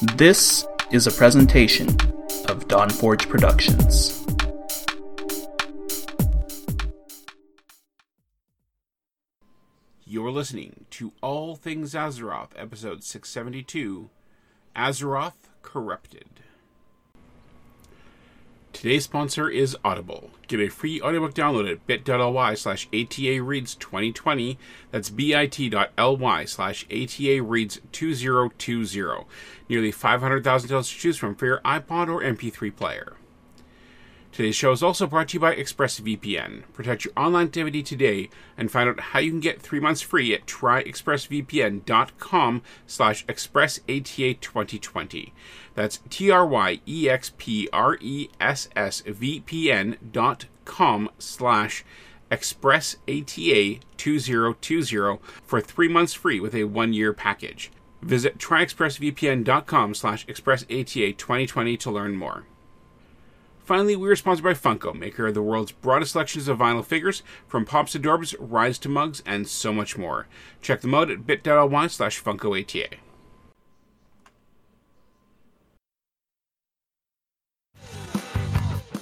This is a presentation of Dawnforge Productions. You're listening to All Things Azeroth, episode 672 Azeroth Corrupted. Today's sponsor is Audible. Get a free audiobook download at bit.ly slash ATA Reads 2020. That's bit.ly slash ATA Reads 2020. Nearly 500,000 titles to choose from for your iPod or MP3 player. Today's show is also brought to you by ExpressVPN. Protect your online activity today and find out how you can get three months free at tryexpressvpn.com slash expressata2020. That's T-R-Y-E-X-P-R-E-S-S-V-P-N dot com slash expressata2020 for three months free with a one-year package. Visit tryexpressvpn.com slash expressata2020 to learn more. Finally, we are sponsored by Funko, maker of the world's broadest selections of vinyl figures, from pops to Dorbz, rides to mugs, and so much more. Check them out at bit.ly slash funkoata.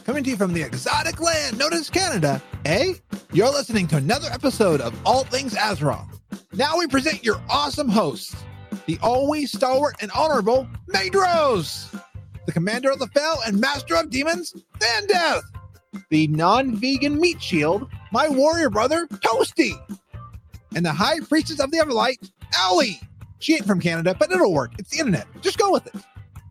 Coming to you from the exotic land known as Canada, eh? You're listening to another episode of All Things Azeroth. Now we present your awesome hosts, the always stalwart and honorable Medros, the commander of the fell and master of demons, Death, the non-vegan meat shield, my warrior brother, Toasty, and the high priestess of the Everlight, Allie. She ain't from Canada, but it'll work. It's the internet. Just go with it.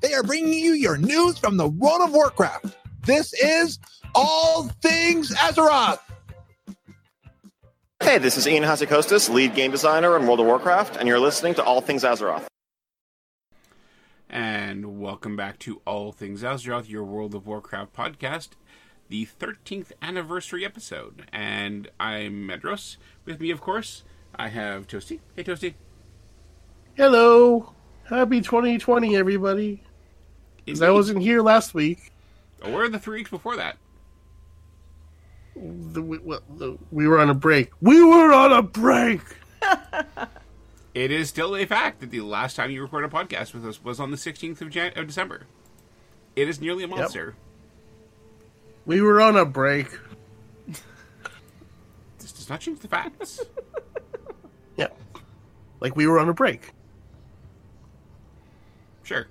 They are bringing you your news from the world of Warcraft. This is All Things Azeroth. Hey, this is Ion Hazzikostas, lead game designer in World of Warcraft, and you're listening to All Things Azeroth. And welcome back to All Things Azeroth, your World of Warcraft podcast, the 13th anniversary episode. And I'm Medros. With me, of course, I have Toasty. Hey, Toasty. Hello. Happy 2020, everybody. 'Cause I wasn't here last week. Oh, where are the three weeks before that? The, we, well, the, we were on a break. We were on a break. It is still a fact that the last time you recorded a podcast with us was on the 16th of, Jan- of December. It is nearly a month, Yep. sir. We were on a break. This does not change the facts. Yeah. Like we were on a break. sure.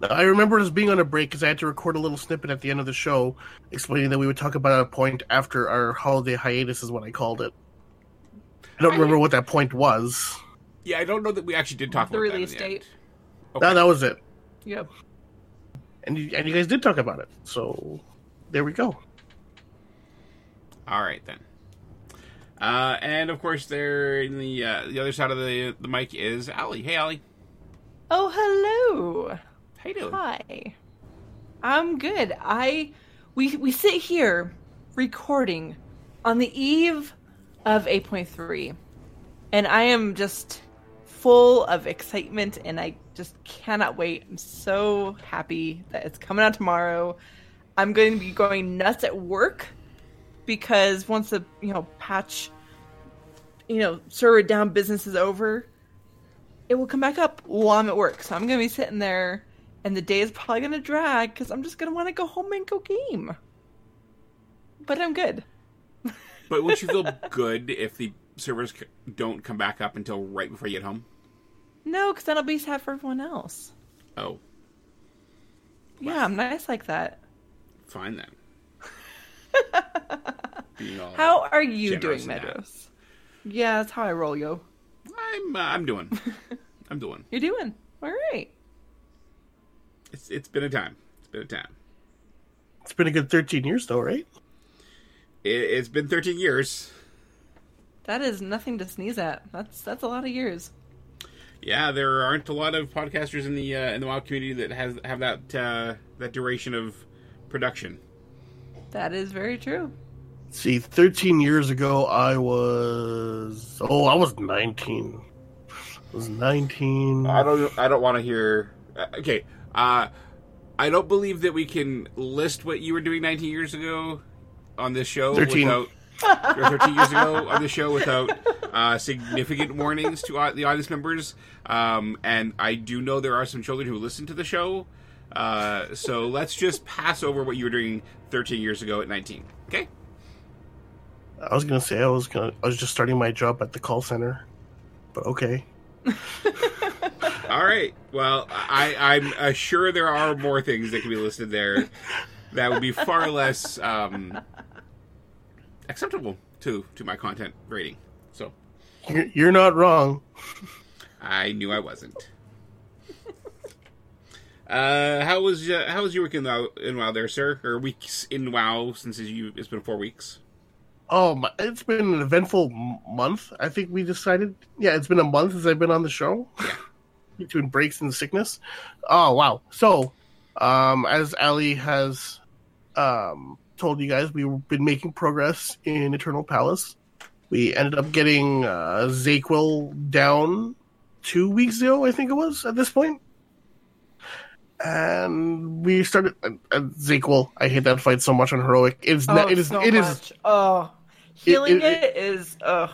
Now, I remember us being on a break because I had to record a little snippet at the end of the show explaining that we would talk about a point after our holiday hiatus, is what I called it. I don't remember what that point was. Yeah, I don't know that we actually did talk The about release that in the date. end. Okay. No, that was it. Yep. And you, and you guys did talk about it. So there we go. All right then. Uh, and of course, there in the uh, the other side of the the mic is Allie. Hey, Allie. Oh, hello. How you doing? Hi. I'm good. I we we sit here recording on the eve of 8.3 and I am just full of excitement and I just cannot wait. I'm so happy that it's coming out tomorrow. I'm going to be going nuts at work because once the, you know, patch you know, server down business is over, it will come back up while I'm at work. So I'm going to be sitting there, and the day is probably going to drag because I'm just going to want to go home and go game. But I'm good. But would you feel good if the servers don't come back up until right before you get home? No, because that'll be sad for everyone else. Oh, Yeah, I'm nice like that. fine then. How are you doing, in that. Medros? Yeah, that's how I roll, yo. I'm uh, I'm doing. I'm doing. You're doing all right. It's it's been a time. It's been a time. It's been a good 13 years, though, right? It, it's been 13 years. That is nothing to sneeze at. That's that's a lot of years. Yeah, there aren't a lot of podcasters in the uh, in the wild community that has have that uh, that duration of production. That is very true. See, 13 years ago, I was. Oh, I was 19. I was 19. I don't. I don't want to hear. Uh, okay. Uh, I don't believe that we can list what you were doing 19 years ago on this show 13. without. Or 13 years ago on the show without uh, significant warnings to au- the audience members. Um, and I do know there are some children who listen to the show. Uh, so let's just pass over what you were doing 13 years ago at 19. Okay? I was gonna say I was gonna I was just starting my job at the call center, but okay. All right. Well, I, I'm uh, sure there are more things that can be listed there that would be far less um, acceptable to to my content rating. So You're, not wrong. I knew I wasn't. Uh, how was uh, how was your week in WoW, in WoW there, sir? Or weeks in WoW since you it's been four weeks. Oh, my, it's been an eventful month. I think we decided. Yeah, it's been a month since I've been on the show. Yeah. Between breaks and sickness. Oh wow. So, um, as Ali has um told you guys, we've been making progress in Eternal Palace. We ended up getting uh, Za'qul down two weeks ago, I think it was at this point. And we started uh, uh, Za'qul. I hate that fight so much on heroic. It's Oh, not, it is so it is much. Oh, healing it- it is. Ugh.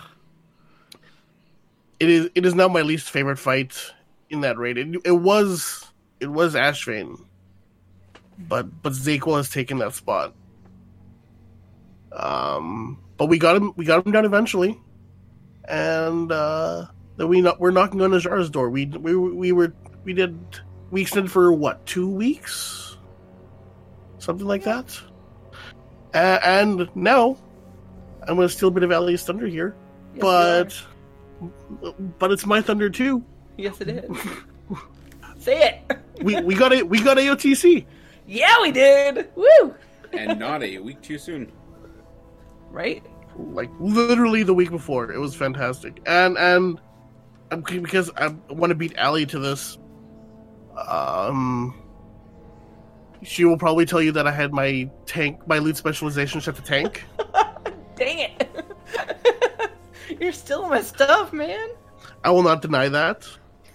it is it is now my least favorite fight in that raid. It, it was it was Ashvane, but but Za'qul has taken that spot. Um, but we got him we got him down eventually, and uh, then we not, we're knocking on Azshara's door. We we we were we did we extended for what two weeks, something like that. Uh, and now I'm going to steal a bit of Ali's thunder here, Yes, but but it's my thunder too. yes, it is. Say it. We we got it. We got AOTC. Yeah, we did. Woo! And not a week too soon. Right? Like literally the week before. It was fantastic. And and um, because I want to beat Ali to this, um, she will probably tell you that I had my tank, my loot specialization set to tank. Dang it. You're stealing my stuff, man. I will not deny that.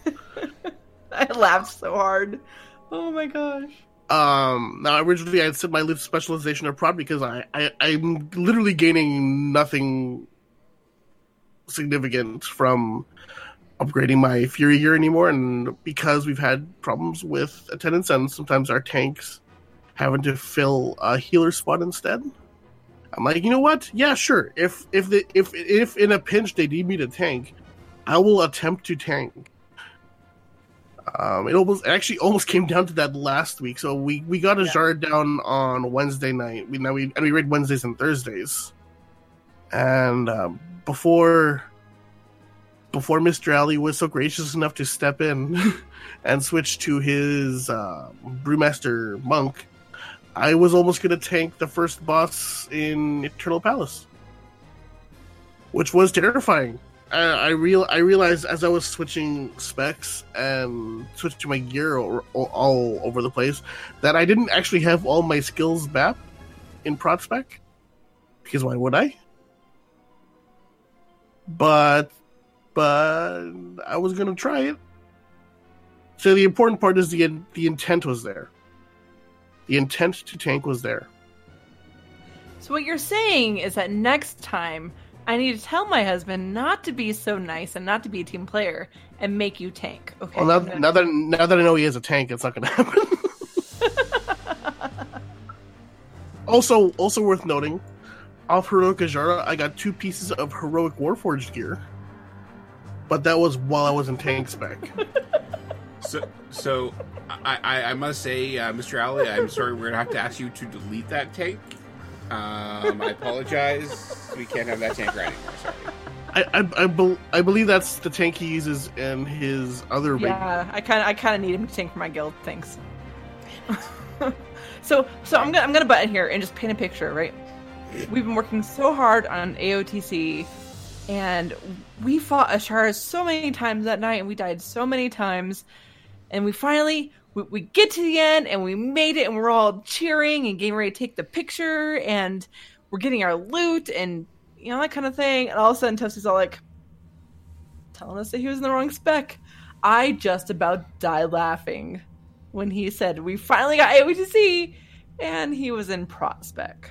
I laughed so hard. Oh my gosh. Um, now originally I set my loot specialization Prot because I, I I'm literally gaining nothing significant from upgrading my Fury gear anymore, and because we've had problems with attendance and sometimes our tanks having to fill a healer spot instead. I'm like, you know what? Yeah, sure. If if the if if in a pinch they need me to tank, I will attempt to tank. Um, it almost it actually almost came down to that last week. So we we got a Yeah. jar down on Wednesday night. We now we and we raid Wednesdays and Thursdays. And um, before before Mr. Alley was so gracious enough to step in and switch to his uh, brewmaster monk, I was almost going to tank the first boss in Eternal Palace, which was terrifying. I, real I realized as I was switching specs and switching my gear all, all over the place that I didn't actually have all my skills map in prot spec because why would I? But but I was gonna try it. So the important part is the the intent was there. The intent to tank was there. So what you're saying is that next time I need to tell my husband not to be so nice and not to be a team player and make you tank. Okay. Well, now, now that now that I know he is a tank, it's not going to happen. also, also worth noting, off heroic Azshara, I got two pieces of heroic Warforged gear, but that was while I was in tank spec. So, so I, I, I must say, uh, Mr. Alley, I'm sorry, we're gonna have to ask you to delete that tank. Um, I apologize. We can't have that tank right anymore. Sorry. I I, I, bel I believe that's the tank he uses in his other raid. Yeah, I kind of I kind of need him to tank for my guild. Thanks. so so I'm gonna I'm gonna butt in here and just paint a picture. Right, we've been working so hard on AOTC, and we fought Azshara so many times that night, and we died so many times, and we finally we, we get to the end and we made it, and we're all cheering and getting ready to take the picture, and we're getting our loot and you know that kind of thing, and all of a sudden Toasty's all like telling us that he was in the wrong spec. I just about died laughing when he said we finally got AOTC and he was in prot spec.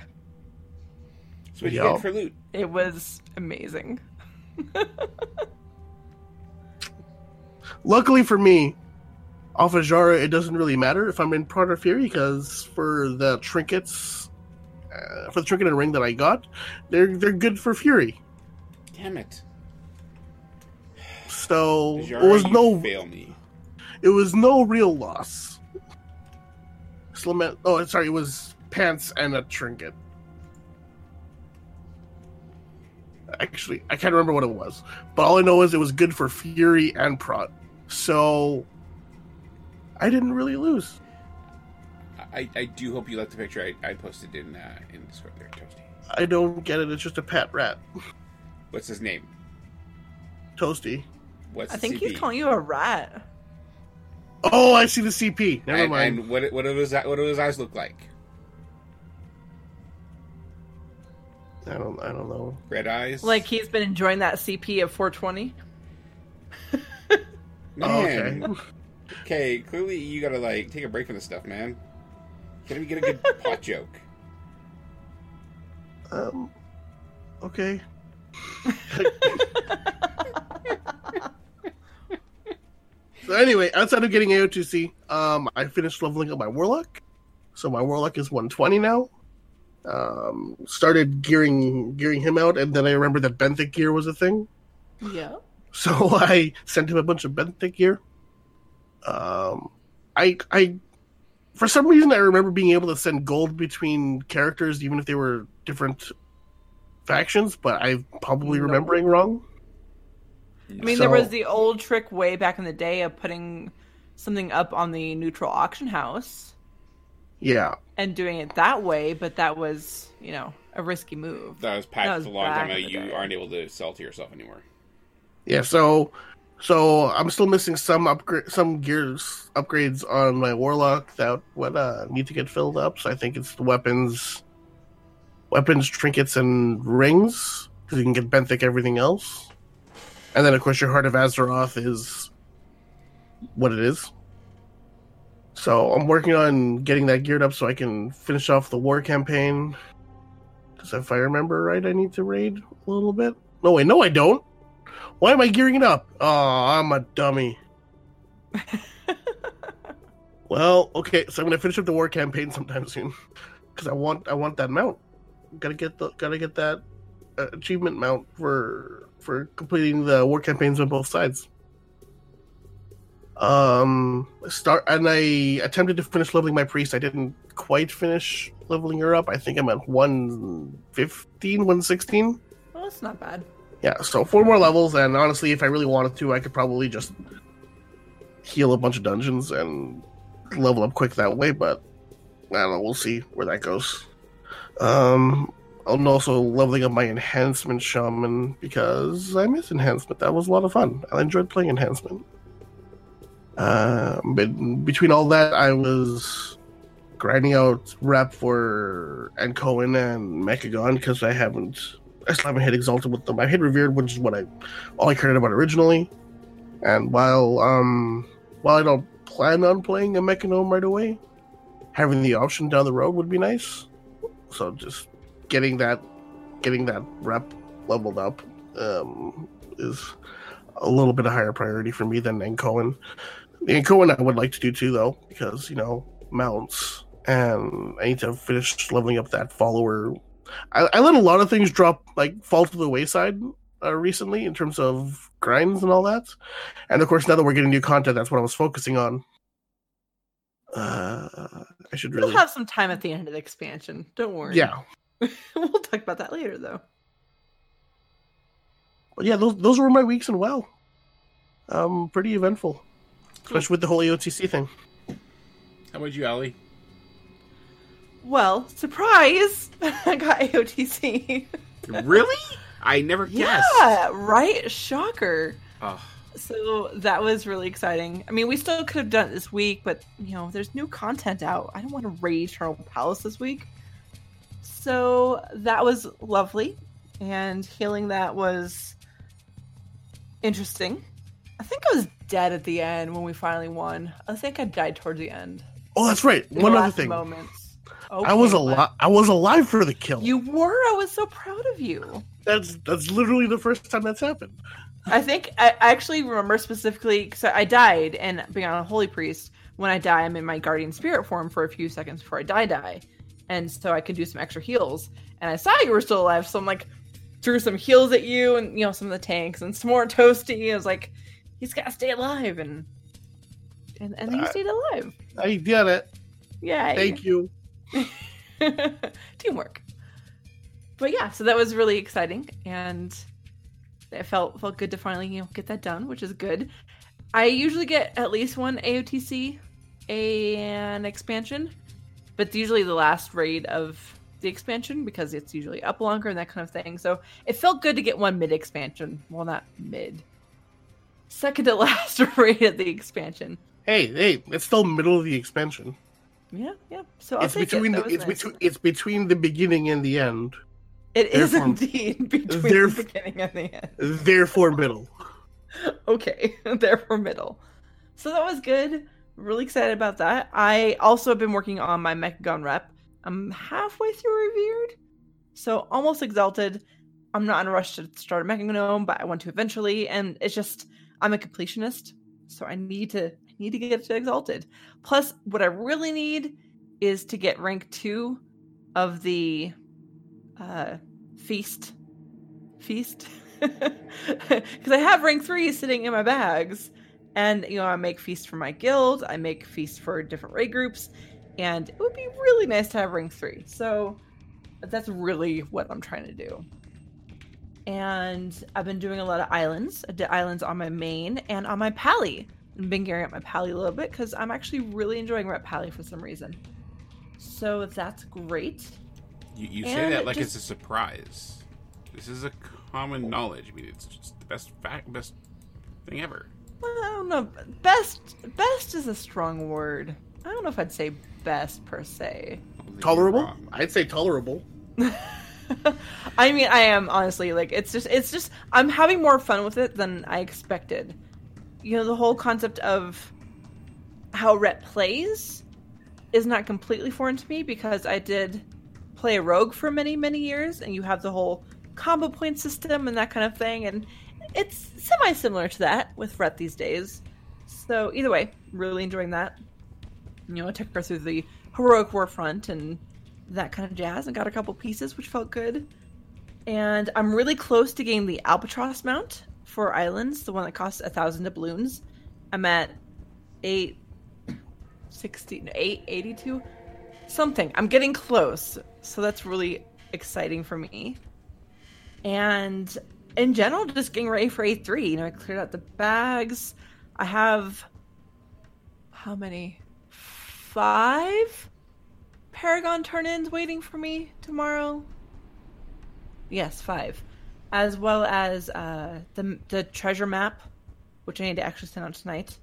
So what you get for loot? It was amazing. Luckily for me, off of Jara, it doesn't really matter if I'm in Prot or Fury because for the trinkets, uh, for the trinket and ring that I got, they're they're good for Fury. Damn it. So Jara, it was no fail me. it was no real loss. Oh, sorry, it was pants and a trinket. Actually, I can't remember what it was, but all I know is it was good for Fury and Prot. So I didn't really lose. I, I do hope you like the picture I, I posted in uh, in Discord there, Toasty. I don't get it. It's just a pat rat, What's his name? toasty. What's I think CP? he's calling you a rat. Oh, I see the CP. Never and, mind. and what what do his what do his eyes look like? I don't. I don't know. Red eyes. Like he's been enjoying that CP of 420. man. Oh, okay. Okay, clearly you gotta like take a break from this stuff, man. Can we get a good pot joke. Um. Okay. so anyway, outside of getting AOTC, um, I finished leveling up my Warlock. So my Warlock is 120 now. Um, started gearing gearing him out, and then I remembered that benthic gear was a thing. Yeah. So I sent him a bunch of benthic gear. Um, I I for some reason I remember being able to send gold between characters even if they were different factions, but I'm probably No. remembering wrong. I mean, there was the old trick way back in the day of putting something up on the neutral auction house Yeah. and doing it that way, but that was, you know, a risky move. That was That patched was a long back time ago. You day. aren't able to sell to yourself anymore. Yeah, so so I'm still missing some upgrade some gears upgrades on my warlock that would uh, need to get filled up. So I think it's the weapons, weapons, trinkets, and rings because you can get benthic everything else. And then of course your heart of Azeroth is what it is. So I'm working on getting that geared up so I can finish off the war campaign. Because if I remember right, I need to raid a little bit. No, wait, no, I don't. Why am I gearing it up? Oh, I'm a dummy. well, okay, so I'm gonna finish up the war campaign sometime soon because I want I want that mount. Gotta get the gotta get that uh, achievement mount for for completing the war campaigns on both sides. Um, start and I attempted to finish leveling my priest. I didn't quite finish leveling her up. I think I'm at 115, 116. Well, that's not bad. Yeah, so four more levels, and honestly, if I really wanted to, I could probably just heal a bunch of dungeons and level up quick that way. But I don't know. We'll see where that goes. Um, I'm also leveling up my enhancement shaman because I miss enhancement. That was a lot of fun. I enjoyed playing enhancement. Uh, but between all that, I was grinding out rep for Ankoan and Mechagon because I haven't I still haven't hit Exalted with them. I hit Revered, which is what I all I cared about originally. And while um while I don't plan on playing a Mechagnome right away, having the option down the road would be nice. So just getting that getting that rep leveled up um is a little bit of higher priority for me than Ankoan. The Ankoan I would like to do too though, because you know, mounts and I need to finish leveling up that follower I, I let a lot of things drop, like fall to the wayside uh, recently in terms of grinds and all that. And of course, now that we're getting new content, that's what I was focusing on. Uh, I should We'll really, have some time at the end of the expansion. Don't worry. yeah, we'll talk about that later, though. but yeah. Those those were my weeks in WoW. Um, pretty eventful, especially with the whole AOTC thing. How about you, Ali? Well, surprise! I got AOTC. really? I never guessed. yeah, right? Shocker. Oh, So that was really exciting. I mean, we still could have done it this week, but you know, there's new content out. I don't want to raid Eternal Palace this week. So that was lovely, and healing that was interesting. I think I was dead at the end when we finally won. I think I died towards the end. Oh, that's right. One other thing. Moments. Okay, I was alive. I was alive for the kill. You were. I was so proud of you. That's that's literally the first time that's happened. I think I I actually remember specifically because I died, and being on a holy priest, when I die, I'm in my guardian spirit form for a few seconds before I die, die, and so I could do some extra heals. And I saw you were still alive, so I'm like, threw some heals at you, and you know some of the tanks, and some more toasty. I was like, he's got to stay alive, and and and Uh, stayed alive. I get it. Yeah, Thank you. teamwork. But yeah, so that was really exciting, and it felt felt good to finally you know get that done, which is good. I usually get at least one AOTC, an expansion, but usually the last raid of the expansion because it's usually up longer and that kind of thing. So it felt good to get one mid expansion. Well, not mid. Second to last raid of the expansion. Hey, hey, it's still middle of the expansion. Yeah, yeah. So I'll it's between it. The it's nice. between it's between the beginning and the end. It is indeed between the beginning and the end. Therefore, middle. Okay, therefore middle. So that was good. Really excited about that. I also have been working on my Mechagon rep. I'm halfway through Revered, so almost exalted. I'm not in a rush to start a Mechagnome, but I want to eventually. And it's just I'm a completionist, so I need to need to get to exalted. Plus, what I really need is to get rank two of the uh, feast feast because I have rank three sitting in my bags, and you know I make feast for my guild, I make feast for different raid groups, and it would be really nice to have rank three. So that's really what I'm trying to do. And I've been doing a lot of islands. I did islands on my main and on my pally. I've been gearing up my pally a little bit because I'm actually really enjoying rep pally for some reason. So that's great. You, you say that like just- it's a surprise. This is a common knowledge. I mean, it's just the best fact, best thing ever. Well, I don't know. Best best is a strong word. I don't know if I'd say best per se. I don't think you're Tolerable? I'd say tolerable. I mean, I am honestly like it's just it's just I'm having more fun with it than I expected. You know, the whole concept of how Ret plays is not completely foreign to me because I did play a rogue for many many years, and you have the whole combo point system and that kind of thing, and it's semi similar to that with Ret these days. So either way, really enjoying that. You know, I took her through the heroic war front and that kind of jazz and got a couple pieces which felt good and i'm really close to getting the albatross mount for islands the one that costs a thousand doubloons. I'm at 860 882 something. I'm getting close so that's really exciting for me. And in general just getting ready for a3 you know i cleared out the bags. I have how many? Five Paragon turn ins waiting for me tomorrow. Yes, five. As well as uh, the the treasure map, which I need to actually send out tonight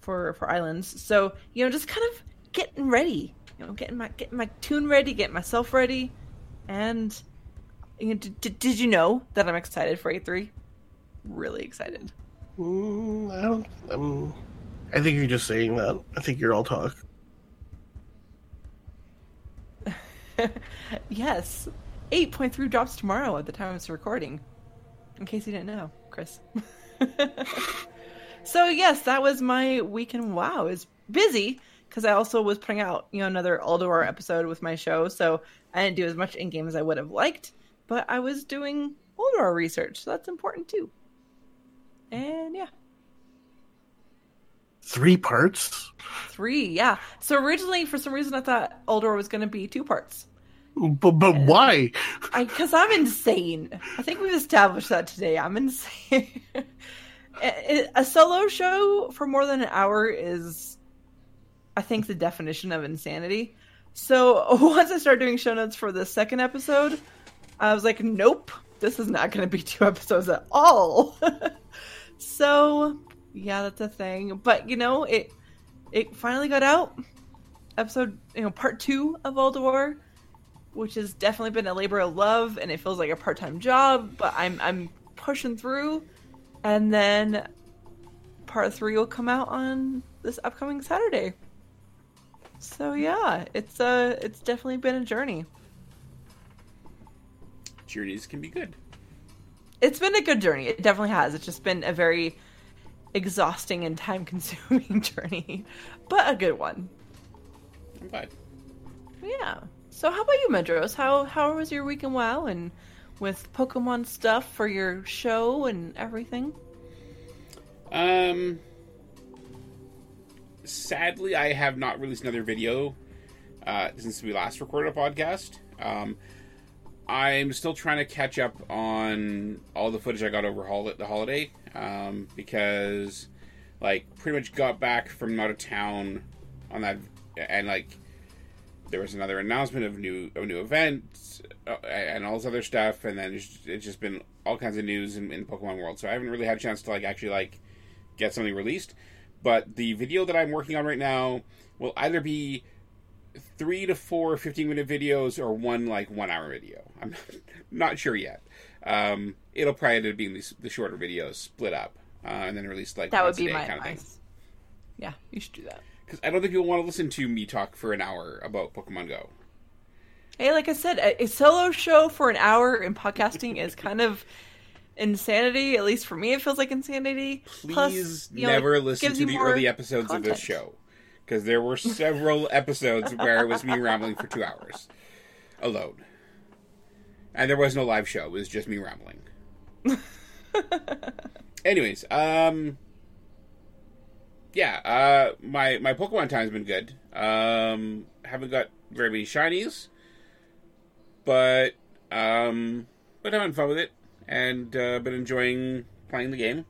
for for islands. So you know, just kind of getting ready. You know, getting my getting my tune ready, getting myself ready, and you know, did, did, did you know that I'm excited for A three? Really excited. Mm, I don't. Um, I think you're just saying that. I think you're all talk. yes. 8.3 drops tomorrow at the time of this recording. In case you didn't know, Chris. so yes, that was my weekend wow. It's busy because I also was putting out, you know, another Ulduar episode with my show, so I didn't do as much in game as I would have liked, but I was doing Ulduar research, so that's important too. And yeah, Three parts. three, yeah. So originally, for some reason, I thought Ulduar was going to be two parts. But but why? Because I'm insane. I think we've established that today. I'm insane. a solo show for more than an hour is, I think, the definition of insanity. So once I started doing show notes for the second episode, I was like, nope, this is not going to be two episodes at all. so yeah, that's a thing. But you know, it it finally got out. Episode, you know, part two of Ulduar which has definitely been a labor of love and it feels like a part-time job but i'm i'm pushing through and then part three will come out on this upcoming saturday So yeah, it's uh it's definitely been a journey. Journeys can be good. It's been a good journey. It definitely has. It's just been a very exhausting and time consuming journey, but a good one. I'm glad. Yeah. So how about you, Medros? How how was your week in WoW and with Pokemon stuff for your show and everything? Um, sadly, I have not released another video uh, since we last recorded a podcast. Um, I'm still trying to catch up on all the footage I got over hol- the holiday um, because, like, pretty much got back from out of town on that, and like, there was another announcement of new of new events uh, and all this other stuff, and then it's, it's just been all kinds of news in, in Pokemon World. So I haven't really had a chance to like actually like get something released. But the video that I'm working on right now will either be three to four 15 minute videos or one like one hour video. I'm not sure yet. Um, it'll probably end up being these, the shorter videos split up uh, and then released like That would be my kind of thing. Yeah, you should do that. Because I don't think you'll want to listen to me talk for an hour about Pokemon Go. Hey, like I said, a, a solo show for an hour in podcasting is kind of insanity. At least for me, it feels like insanity. Please Plus, you know, never listen to the early episodes of this show. Because there were several episodes where it was me rambling for two hours alone. And there was no live show, it was just me rambling. Anyways, um yeah, uh my my Pokemon time's been good. Um haven't got very many shinies. But um but having fun with it and uh been enjoying playing the game.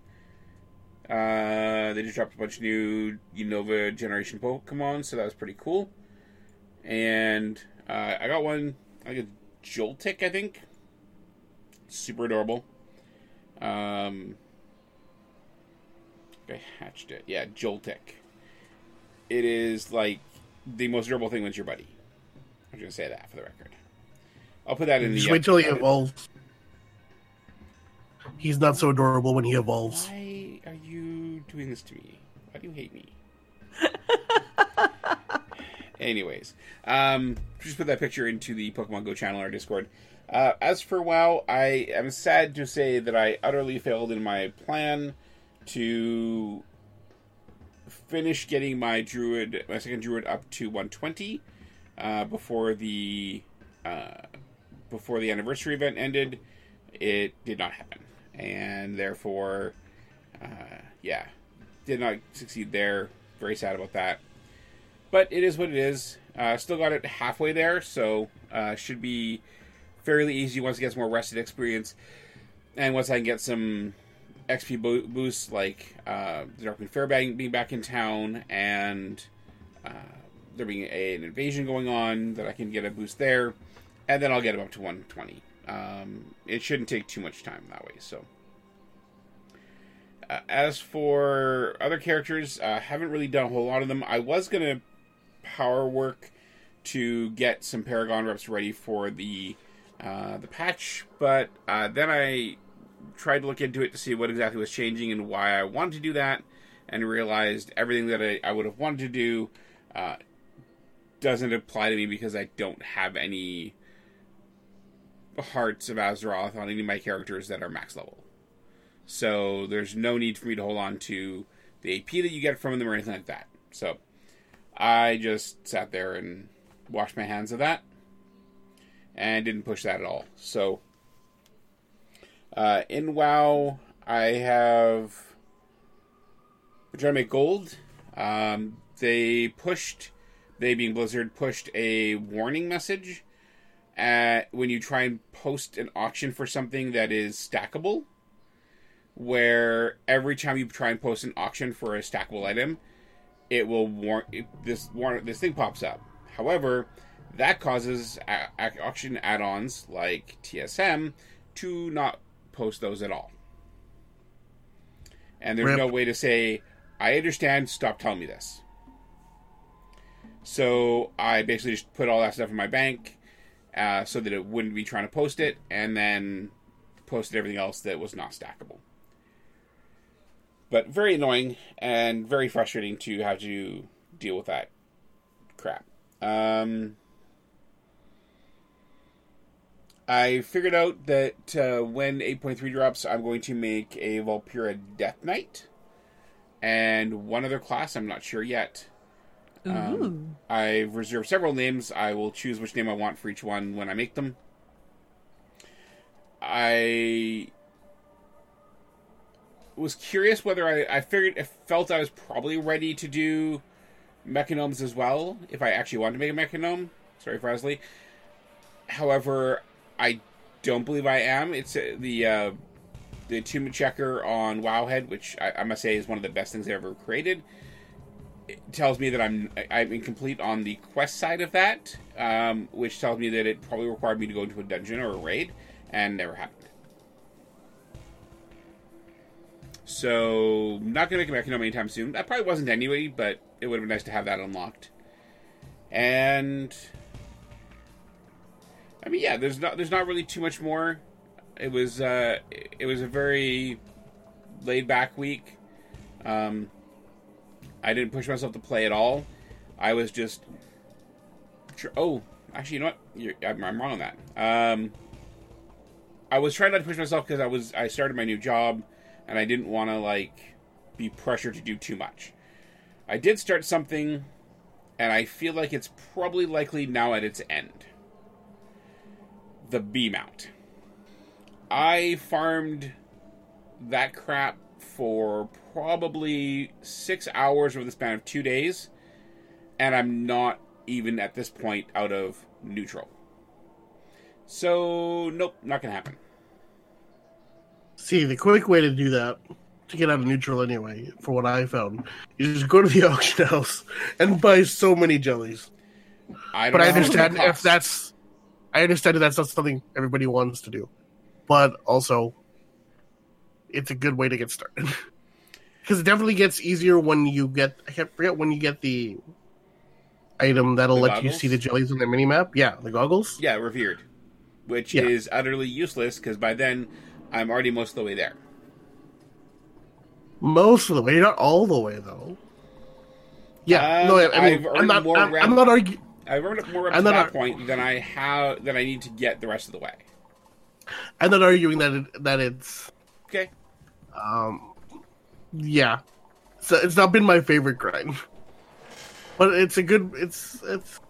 Uh, they just dropped a bunch of new Unova generation Pokemon, so that was pretty cool. And uh, I got one, like a Joltik, I think. Super adorable. Um, I hatched it. Yeah, Joltik. It is like the most adorable thing with your buddy. I'm just gonna say that for the record. I'll put that in Just the. wait till he evolves. He's not so adorable when he evolves. Why are you doing this to me? Why do you hate me? Anyways, um, just put that picture into the Pokemon Go channel or Discord. Uh, as for WoW, I am sad to say that I utterly failed in my plan to finish getting my Druid, my second Druid, up to 120 uh, before the uh, before the anniversary event ended. It did not happen, and therefore, uh, yeah, did not succeed there. Very sad about that. But it is what it is. Uh, still got it halfway there, so uh, should be fairly easy once it gets more rested experience, and once I can get some XP bo- boosts like uh, the Darkmoon Fairbank being back in town and uh, there being a, an invasion going on, that I can get a boost there, and then I'll get him up to 120. Um, it shouldn't take too much time that way. So, uh, as for other characters, uh, haven't really done a whole lot of them. I was gonna power work to get some Paragon reps ready for the uh, the patch, but uh, then I tried to look into it to see what exactly was changing and why I wanted to do that, and realized everything that I, I would have wanted to do uh, doesn't apply to me because I don't have any hearts of Azeroth on any of my characters that are max level. So there's no need for me to hold on to the AP that you get from them or anything like that. So I just sat there and washed my hands of that and didn't push that at all. So uh, in WoW, I have make gold. Um, they pushed, they being Blizzard, pushed a warning message at when you try and post an auction for something that is stackable. Where every time you try and post an auction for a stackable item, it will warn it, this warn this thing pops up. However, that causes a- auction add-ons like TSM to not post those at all. And there's Rip. no way to say, "I understand. Stop telling me this." So I basically just put all that stuff in my bank, uh, so that it wouldn't be trying to post it, and then posted everything else that was not stackable. But very annoying and very frustrating to have to deal with that crap. Um, I figured out that uh, when 8.3 drops, I'm going to make a Vulpera Death Knight and one other class. I'm not sure yet. Um, I've reserved several names. I will choose which name I want for each one when I make them. I was curious whether I, I figured I felt I was probably ready to do mechagnomes as well if I actually wanted to make a mechagnome. Sorry, Frasley. However, I don't believe I am. It's uh, the uh, the attunement checker on Wowhead, which I, I must say is one of the best things ever created. It tells me that I'm I'm incomplete on the quest side of that, um, which tells me that it probably required me to go into a dungeon or a raid, and never happened. So, not gonna make a mechagnome anytime soon. That probably wasn't anyway, but it would have been nice to have that unlocked. And I mean, yeah, there's not there's not really too much more. It was uh, it was a very laid back week. Um, I didn't push myself to play at all. I was just tr- oh, actually, you know what? You're, I'm, I'm wrong on that. Um, I was trying not to push myself because I was I started my new job and I didn't want to like be pressured to do too much. I did start something, and I feel like it's probably likely now at its end. The B mount. I farmed that crap for probably six hours over the span of two days, and I'm not even at this point out of neutral. So, nope, not gonna happen. See, the quick way to do that, to get out of neutral anyway, for what I found, you just go to the auction house and buy so many jellies. I don't But I understand if that's, I understand that that's not something everybody wants to do, but also, it's a good way to get started. Because it definitely gets easier when you get, I can't forget when you get the item that'll The let you see the jellies on the minimap. Yeah, the goggles. Yeah, revered. Which Yeah. is utterly useless because by then I'm already most of the way there. Most of the way, not all the way though. Yeah, Um, no, I, I mean, I'm not. I'm, I'm not arguing. I've earned up more up And to that I- point than I have than I need to get the rest of the way. I'm not arguing that it, that it's. Okay. Um, yeah, so it's not been my favorite grind, but it's a good. It's it's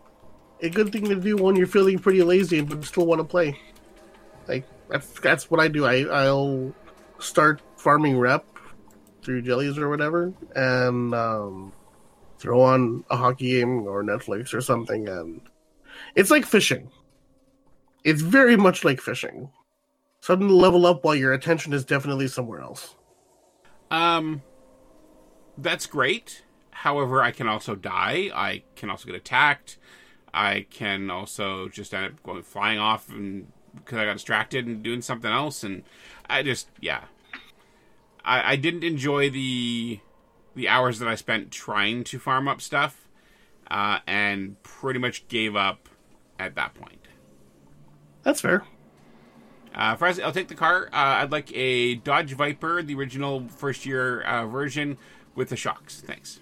a good thing to do when you're feeling pretty lazy but still want to play. Like that's that's what I do. I I'll start farming rep through jellies or whatever, and um, throw on a hockey game or Netflix or something, and it's like fishing. It's very much like fishing. Suddenly level up while your attention is definitely somewhere else. Um, that's great. However, I can also die. I can also get attacked. I can also just end up going flying off and because I got distracted and doing something else. And I just yeah, I, I didn't enjoy the the hours that I spent trying to farm up stuff, uh, and pretty much gave up at that point. That's fair. Uh, first, I'll take the car. Uh, I'd like a Dodge Viper, the original first year uh, version with the shocks. Thanks.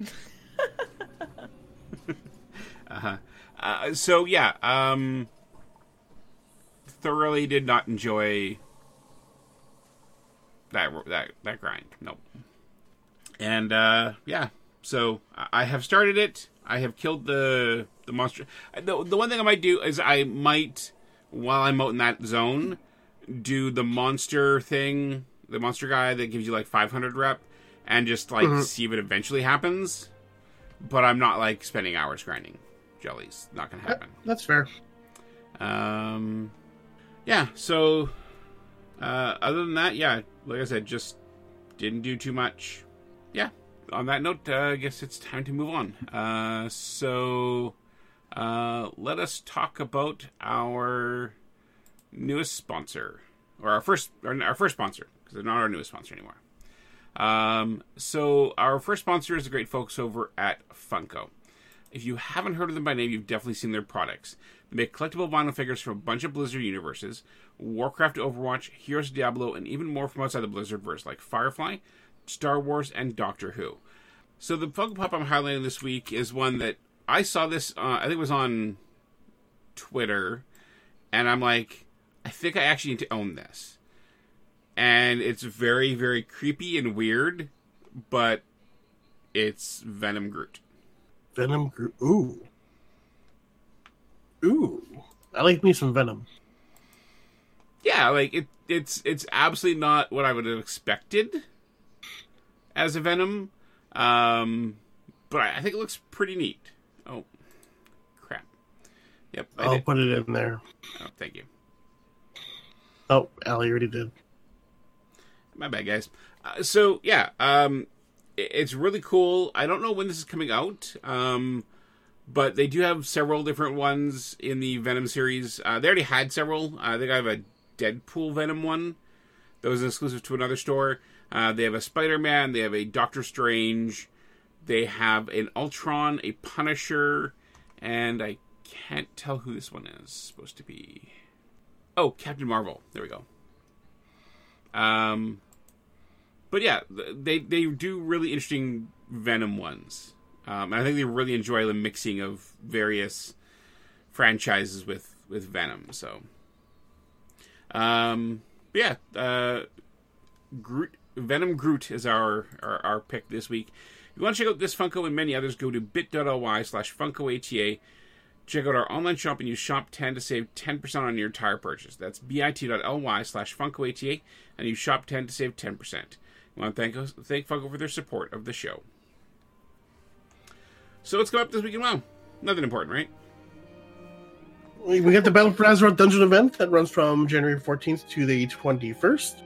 uh-huh. Uh, so yeah, um, thoroughly did not enjoy that that that grind. Nope. And uh, yeah, so I- have started it. I have killed the the monster. The, the one thing I might do is I might, while I'm out in that zone, do the monster thing, the monster guy that gives you like 500 rep, and just like see if it eventually happens. But I'm not like spending hours grinding jellies. Not gonna happen. That's fair. Um, yeah. So, uh, other than that, yeah, like I said, just didn't do too much. Yeah. On that note, uh, I guess it's time to move on. Uh, so, uh, let us talk about our newest sponsor, or our first, or our first sponsor, because they're not our newest sponsor anymore. Um, so our first sponsor is the great folks over at Funko. If you haven't heard of them by name, you've definitely seen their products. They make collectible vinyl figures from a bunch of Blizzard universes, Warcraft, Overwatch, Heroes of Diablo, and even more from outside the Blizzard verse, like Firefly, Star Wars, and Doctor Who. So the Funko Pop I'm highlighting this week is one that I saw this. Uh, I think it was on Twitter, and I'm like, I think I actually need to own this. And it's very, very creepy and weird, but it's Venom Groot. Venom Groot. Ooh. Ooh. I like me some Venom. Yeah, like it. It's it's absolutely not what I would have expected as a Venom, um, but I, think it looks pretty neat. Oh, crap! Yep, I I'll did. put it in there. Oh, thank you. Oh, Allie already did. My bad, guys. Uh, so yeah, um, it- it's really cool. I don't know when this is coming out, um, but they do have several different ones in the Venom series. Uh, they already had several. Uh, I think I have a Deadpool Venom one that was exclusive to another store. Uh, they have a Spider Man. They have a Doctor Strange. They have an Ultron, a Punisher, and I can't tell who this one is supposed to be. Oh, Captain Marvel. There we go. Um, but yeah, they they do really interesting Venom ones. Um, I think they really enjoy the mixing of various franchises with with Venom. So, um, yeah, uh, Groot, Venom Groot is our, our our pick this week. If you want to check out this Funko and many others, go to bit.ly slash FunkoATA. Check out our online shop and use Shop10 to save 10% on your entire purchase. That's bit.ly slash FunkoATA and use Shop10 to save 10%. We want to thank, us, thank Funko for their support of the show. So what's coming up this week in WoW? Nothing important, right? We, we got the Battle for Azeroth dungeon event that runs from January 14th to the 21st.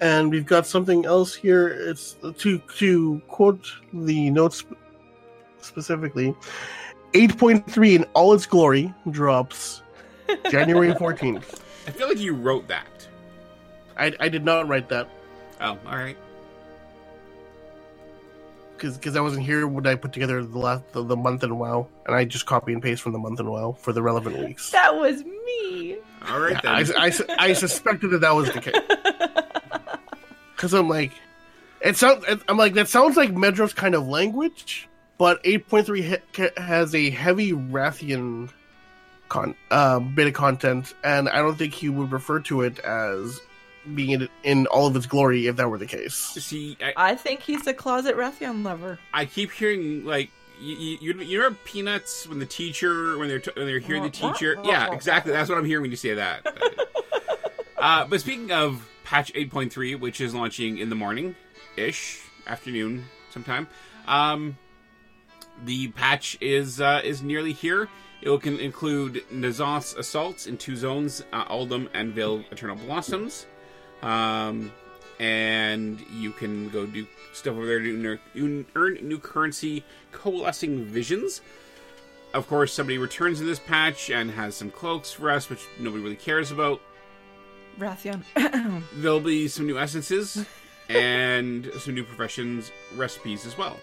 And we've got something else here. It's to to quote the notes specifically 8.3 in all its glory drops January 14th. I feel like you wrote that. I, I did not write that Oh, all right. because I wasn't here when I put together the last the, the month in WoW, and I just copy and paste from the month in WoW for the relevant weeks. That was me. All right then. I, I, I suspected that that was the case because I'm like, it sounds. I'm like that sounds like Medros kind of language, but 8.3 hit, ca- has a heavy Wrathion con uh, bit of content, and I don't think he would refer to it as being in, in all of its glory if that were the case. See, I, I think he's a closet Wrathion lover. I keep hearing like you, you, you know peanuts when the teacher when they're t- when they're hearing the teacher. Yeah, exactly. That's what I'm hearing when you say that. uh, but speaking of patch 8.3, which is launching in the morning ish afternoon sometime, um, the patch is uh, is nearly here. It will can include N'Zoth's assaults in two zones, uh, Uldum and Vale Eternal Blossoms. Um, and you can go do stuff over there to earn, earn new currency coalescing visions. Of course, somebody returns in this patch and has some cloaks for us, which nobody really cares about. There'll be some new essences and some new professions recipes as well.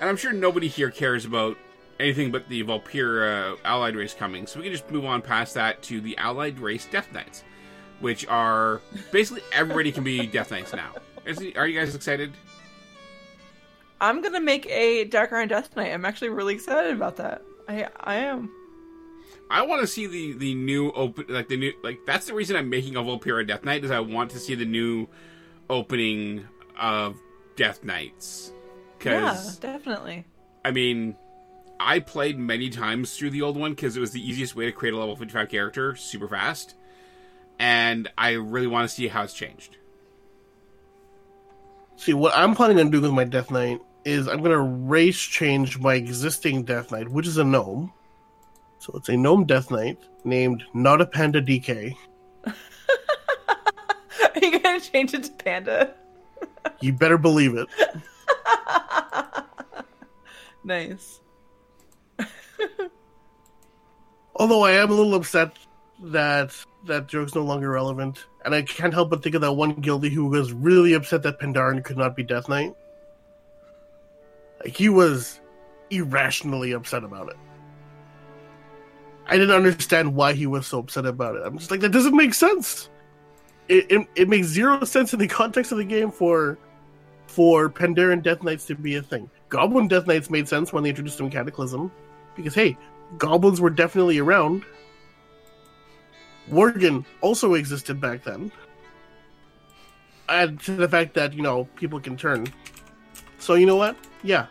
And I'm sure nobody here cares about anything but the Vulpera uh, allied race coming, so we can just move on past that to the allied race Death Knights, which are basically everybody can be Death Knights now. Is, are you guys excited? I'm gonna make a Dark Iron Death Knight. I'm actually really excited about that. I I am. I want to see the the new open like the new like that's the reason I'm making a Vulpera Death Knight is I want to see the new opening of Death Knights. Yeah, Because definitely. I mean, I played many times through the old one because it was the easiest way to create a level 55 character super fast, and I really want to see how it's changed. See, what I'm planning on doing with my Death Knight is I'm going to race change my existing Death Knight, which is a gnome. So it's a gnome Death Knight named Not a Panda DK. Are you gonna change it to Panda? You better believe it. Nice. Although I am a little upset that that joke's no longer relevant, and I can't help but think of that one guildie who was really upset that Pandaren could not be Death Knight. Like he was irrationally upset about it. I didn't understand why he was so upset about it. I'm just like that doesn't make sense. It, it, it makes zero sense in the context of the game for for Pandaren Death Knights to be a thing. Goblin Death Knights made sense when they introduced them in Cataclysm, because hey, goblins were definitely around. Worgen also existed back then. Add to the fact that, you know, people can turn. So, you know what? Yeah.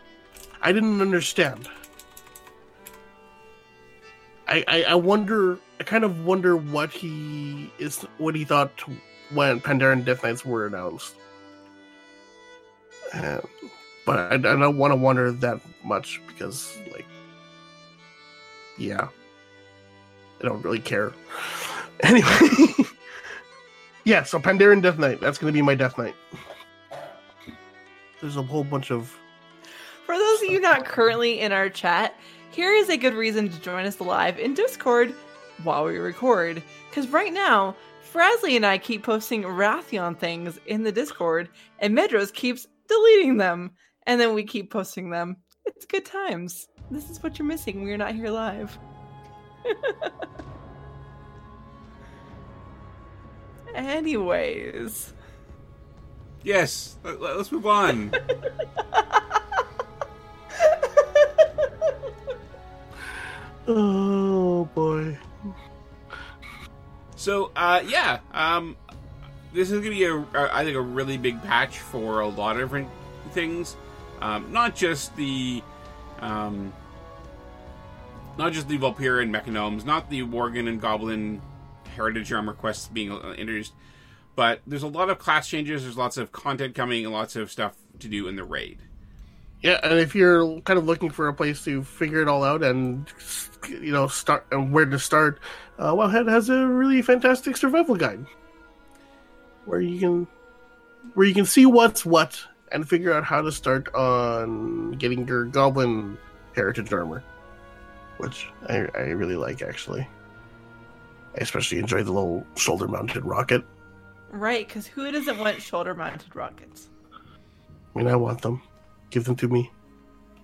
I didn't understand. I, I, wonder, I kind of wonder what he is, what he thought when Pandaren Death Knights were announced. Um, but I, I don't want to wonder that much because, like, yeah, I don't really care. Anyway, yeah. So Pandaren Death Knight. That's to be my Death Knight. There's a whole bunch of. For those of you not currently in our chat, here is a good reason to join us live in Discord while we record. Because right now, Frasley and I keep posting Wrathion things in the Discord, and Medros keeps deleting them, and then we keep posting them. It's good times. This is what you're missing when you're not here live. Anyways. Yes, let, us move on. oh boy. So, uh, yeah, um, this is gonna be a, a, I think, a really big patch for a lot of different things. Um, not just the, um, not just the Vulpera and Mechagnomes, not the Worgen and Goblin heritage armor quests being uh, introduced, but there's a lot of class changes. There's lots of content coming and lots of stuff to do in the raid. Yeah, and if you're kind of looking for a place to figure it all out and you know start and where to start, uh, Wowhead has a really fantastic survival guide where you can where you can see what's what and figure out how to start on getting your goblin heritage armor, which I, I really like actually. I especially enjoy the little shoulder mounted rocket. Right, because who doesn't want shoulder mounted rockets? I mean, I want them. Give them to me.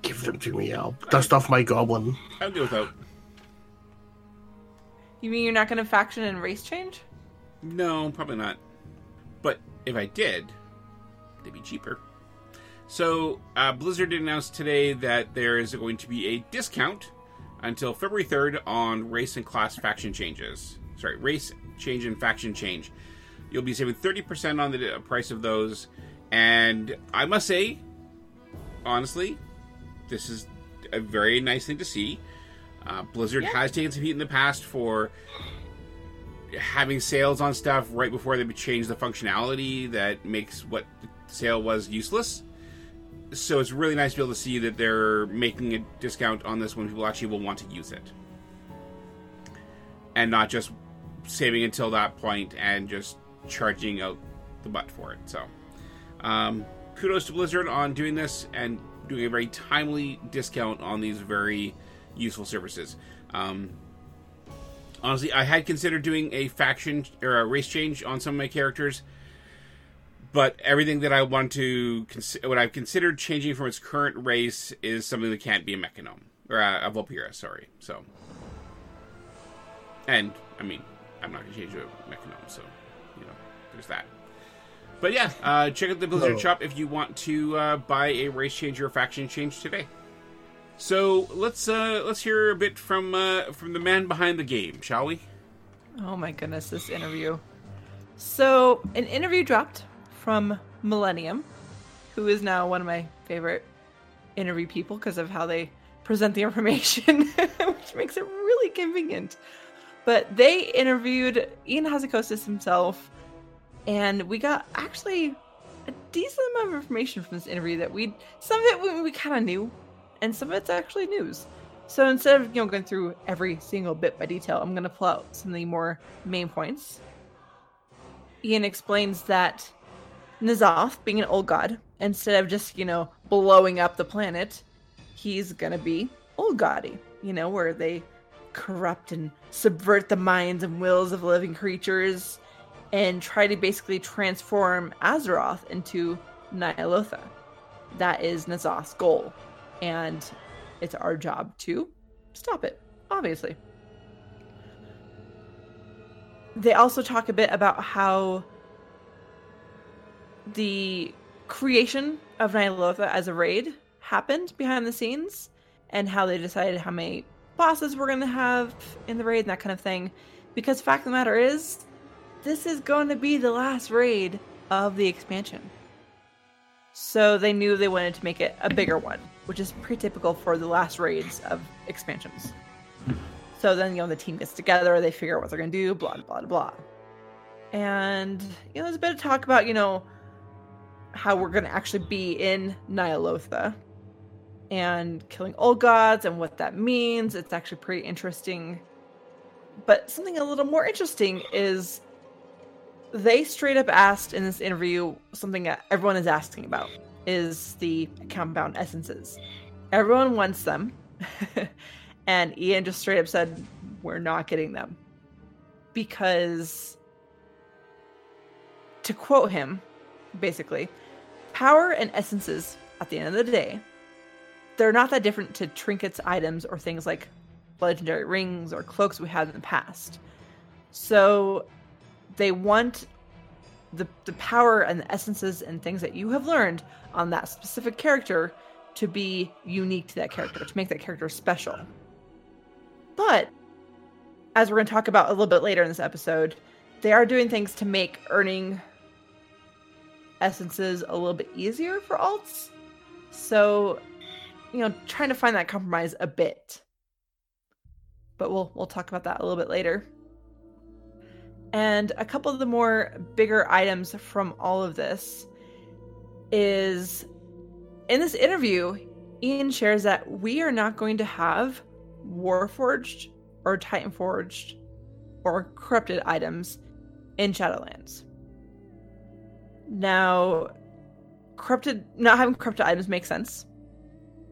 Give them to me. I'll dust off my goblin. I'll do without. You mean you're not going to faction and race change? No, probably not. But if I did, they'd be cheaper. So, uh, Blizzard announced today that there is going to be a discount until February 3rd on race and class faction changes. Sorry, race change and faction change. You'll be saving 30% on the price of those. And I must say, honestly, this is a very nice thing to see. Uh, Blizzard yeah. has taken some heat in the past for having sales on stuff right before they change the functionality that makes what the sale was useless so it's really nice to be able to see that they're making a discount on this when people actually will want to use it and not just saving until that point and just charging out the butt for it so um, kudos to blizzard on doing this and doing a very timely discount on these very useful services um, honestly i had considered doing a faction or a race change on some of my characters but everything that I want to what I've considered changing from its current race is something that can't be a Mechagnome or a, a Vulpera. Sorry, so and I mean I'm not going to change a Mechagnome, so you know there's that. But yeah, uh, check out the Blizzard oh. shop if you want to uh, buy a race change or faction change today. So let's uh, let's hear a bit from uh, from the man behind the game, shall we? Oh my goodness, this interview. So an interview dropped from Millennium, who is now one of my favorite interview people because of how they present the information, which makes it really convenient. But they interviewed Ion Hazzikostas himself, and we got actually a decent amount of information from this interview that we some of it we, we kind of knew, and some of it's actually news. So instead of you know going through every single bit by detail, I'm going to pull out some of the more main points. Ion explains that N'Zoth, being an old god, instead of just, you know, blowing up the planet, he's gonna be old goddy, you know, where they corrupt and subvert the minds and wills of living creatures and try to basically transform Azeroth into Ny'alotha. That is N'Zoth's goal. And it's our job to stop it, obviously. They also talk a bit about how the creation of Ny'alotha as a raid happened behind the scenes and how they decided how many bosses we're going to have in the raid and that kind of thing. Because fact of the matter is, this is going to be the last raid of the expansion. So they knew they wanted to make it a bigger one, which is pretty typical for the last raids of expansions. Hmm. So then, you know, the team gets together, they figure out what they're going to do, blah, blah, blah. And, you know, there's a bit of talk about, you know, how we're going to actually be in Ny'alotha and killing old gods and what that means. It's actually pretty interesting. But something a little more interesting is they straight up asked in this interview something that everyone is asking about is the compound essences. Everyone wants them. and Ion just straight up said, We're not getting them. Because, to quote him, basically, power and essences, at the end of the day, they're not that different to trinkets, items, or things like legendary rings or cloaks we had in the past. So they want the the power and the essences and things that you have learned on that specific character to be unique to that character, to make that character special. But as we're going to talk about a little bit later in this episode, they are doing things to make earning essences a little bit easier for alts. So, you know, trying to find that compromise a bit. But we'll we'll talk about that a little bit later. And a couple of the more bigger items from all of this is in this interview, Ion shares that we are not going to have Warforged or Titanforged or corrupted items in Shadowlands. Now, corrupted not having corrupted items makes sense,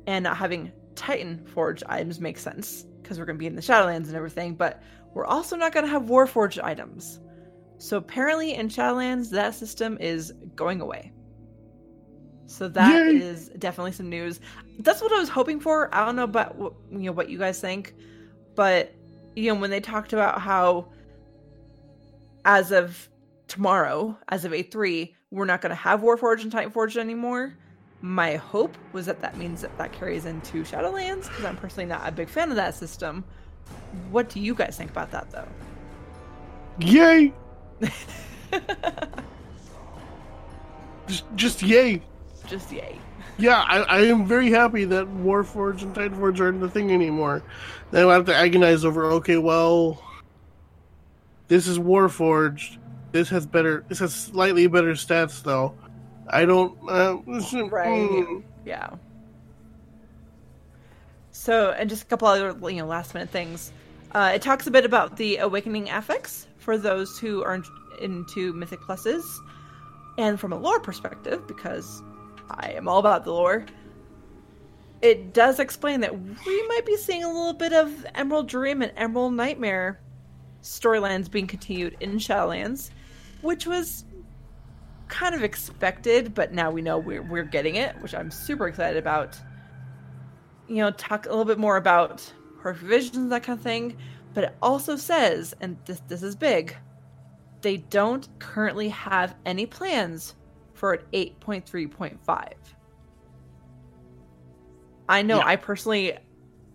and not having Titan forged items makes sense because we're going to be in the Shadowlands and everything. But we're also not going to have Warforged items. So apparently in Shadowlands, that system is going away. So that Yay. is definitely some news. That's what I was hoping for. I don't know about what, you know what you guys think, but you know when they talked about how as of tomorrow, as of A3, we're not going to have Warforged and Titanforged anymore. My hope was that that means that that carries into Shadowlands because I'm personally not a big fan of that system. What do you guys think about that, though? Yay! Just, just yay! Just yay. Yeah, I, I am very happy that Warforged and Titanforged aren't the thing anymore. Then I have to agonize over. Okay, well, this is Warforged. This has better. This has slightly better stats, though. I don't. Uh, Right. mm. Yeah. So, and just a couple other, you know, last minute things. Uh, it talks a bit about the awakening affects for those who are into Mythic Pluses. And from a lore perspective, because I am all about the lore, it does explain that we might be seeing a little bit of Emerald Dream and Emerald Nightmare storylines being continued in Shadowlands, which was kind of expected, but now we know we're we're getting it, which I'm super excited about. You know, talk a little bit more about her visions, that kind of thing. But it also says, and this this is big, they don't currently have any plans for an 8.3.5. I know Yeah. I personally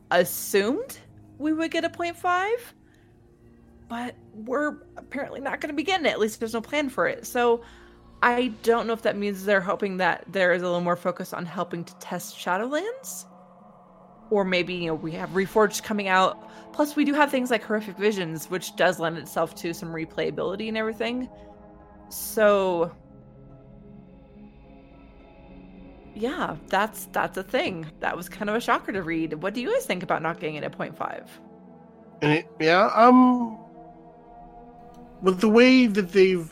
assumed we would get a 0.5, but we're apparently not going to be getting it. At least there's no plan for it. So I don't know if that means they're hoping that there is a little more focus on helping to test Shadowlands. Or maybe, you know, we have Reforged coming out. Plus, we do have things like Horrific Visions, which does lend itself to some replayability and everything. So, yeah, that's that's a thing. That was kind of a shocker to read. What do you guys think about not getting it at 0.5? And it, yeah, um, with the way that they've,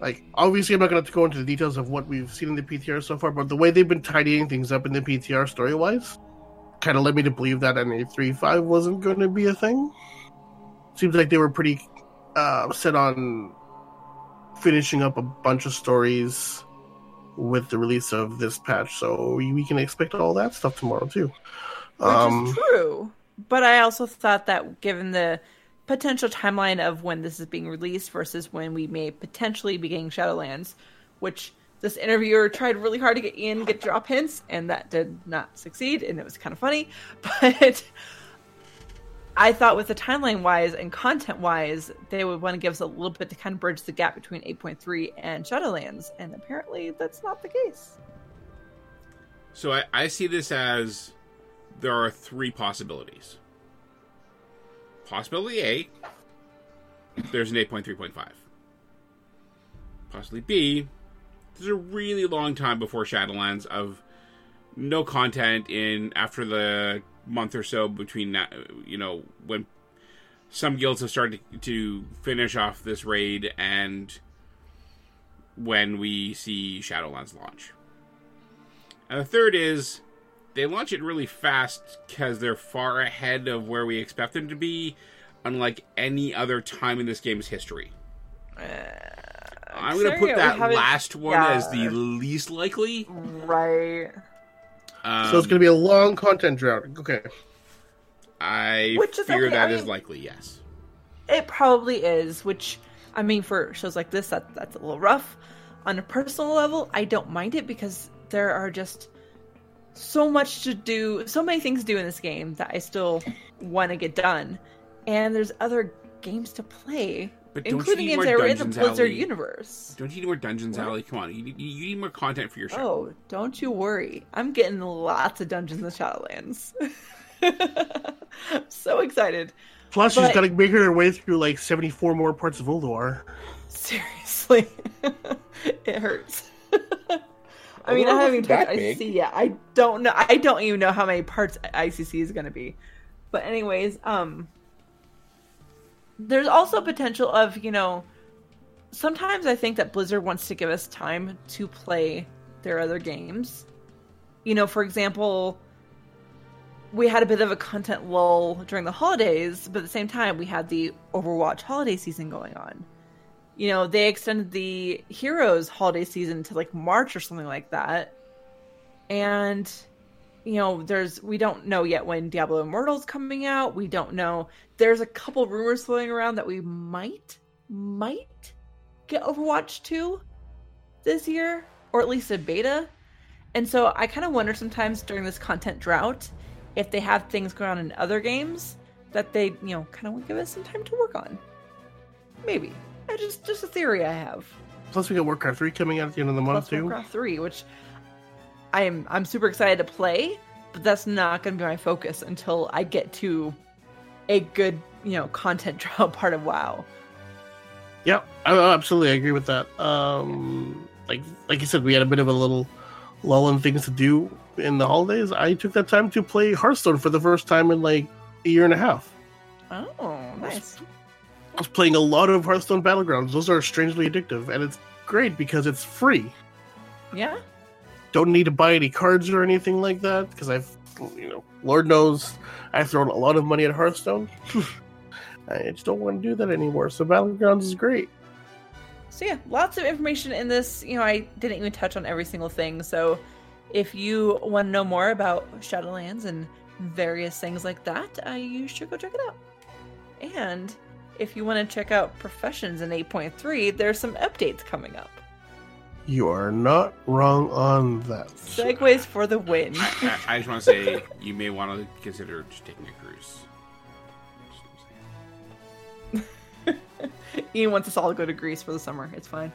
like, obviously, I'm not going to go into the details of what we've seen in the PTR so far, but the way they've been tidying things up in the PTR story wise, kind of led me to believe that an 835 wasn't going to be a thing. Seems like they were pretty uh, set on finishing up a bunch of stories with the release of this patch, so we, we can expect all that stuff tomorrow too. Which Um, is true. But I also thought that given the potential timeline of when this is being released versus when we may potentially be getting Shadowlands, which this interviewer tried really hard to get Ion get drop hints, and that did not succeed, and it was kind of funny. But I thought with the timeline wise and content wise, they would want to give us a little bit to kind of bridge the gap between 8.3 and Shadowlands, and apparently that's not the case. So I, I see this as there are three possibilities. Possibility A, there's an 8.3.5. Possibly B, there's a really long time before Shadowlands of no content in after the month or so between that, you know, when some guilds have started to finish off this raid and when we see Shadowlands launch. And the third is they launch it really fast because they're far ahead of where we expect them to be, unlike any other time in this game's history. Eh. I'm going to put that last one yeah. as the least likely. Right. Um, so it's going to be a long content drought. Okay. I Which is fear okay, that I is likely, yes. It probably is, which I mean for shows like this that that's a little rough. On a personal level, I don't mind it because there are just so much to do, so many things to do in this game that I still want to get done. And there's other games to play, But don't you including need games more that are in the Dungeons Blizzard Alley? universe. Don't you need more Dungeons What? Alley? Come on, you need, you need more content for your show. Oh, don't you worry. I'm getting lots of Dungeons and Shadowlands. I'm so excited. Plus, she's But- got to make her way through like 74 more parts of Ulduar. Seriously, it hurts. I mean, I Ulduar haven't even wasn't that touched big. ICC yet. I don't know. I don't even know how many parts ICC is going to be. But anyways, um, there's also potential of you know, sometimes I think that Blizzard wants to give us time to play their other games. You know, for example, we had a bit of a content lull during the holidays, but at the same time, we had the Overwatch holiday season going on. You know, they extended the Heroes holiday season to like March or something like that. And, you know, there's, we don't know yet when Diablo Immortal's coming out. We don't know. There's a couple rumors floating around that we might, might get Overwatch 2 this year, or at least a beta. And so I kind of wonder sometimes during this content drought if they have things going on in other games that they, you know, kind of to give us some time to work on. Maybe. It's just just a theory I have. Plus, we got Warcraft 3 coming out at the end of the month, Plus too. Warcraft 3, which I'm I'm super excited to play, but that's not going to be my focus until I get to a good, you know, content drought part of WoW. Yeah, I, I absolutely agree with that. Um, like like you said, we had a bit of a little lull in things to do in the holidays. I took that time to play Hearthstone for the first time in like a year and a half. Oh, nice. I was playing a lot of Hearthstone Battlegrounds. Those are strangely addictive, and it's great because it's free. Yeah. Don't need to buy any cards or anything like that because I've, you know, Lord knows I've thrown a lot of money at Hearthstone. I just don't want to do that anymore. So Battlegrounds is great. So yeah, lots of information in this. You know, I didn't even touch on every single thing. So if you want to know more about Shadowlands and various things like that, uh, you should go check it out. And if you want to check out Professions in 8.3, there's some updates coming up. You are not wrong on that. Segways for the win. I, I just want to say you may want to consider just taking a cruise. Ion wants us all to go to Greece for the summer. It's fine.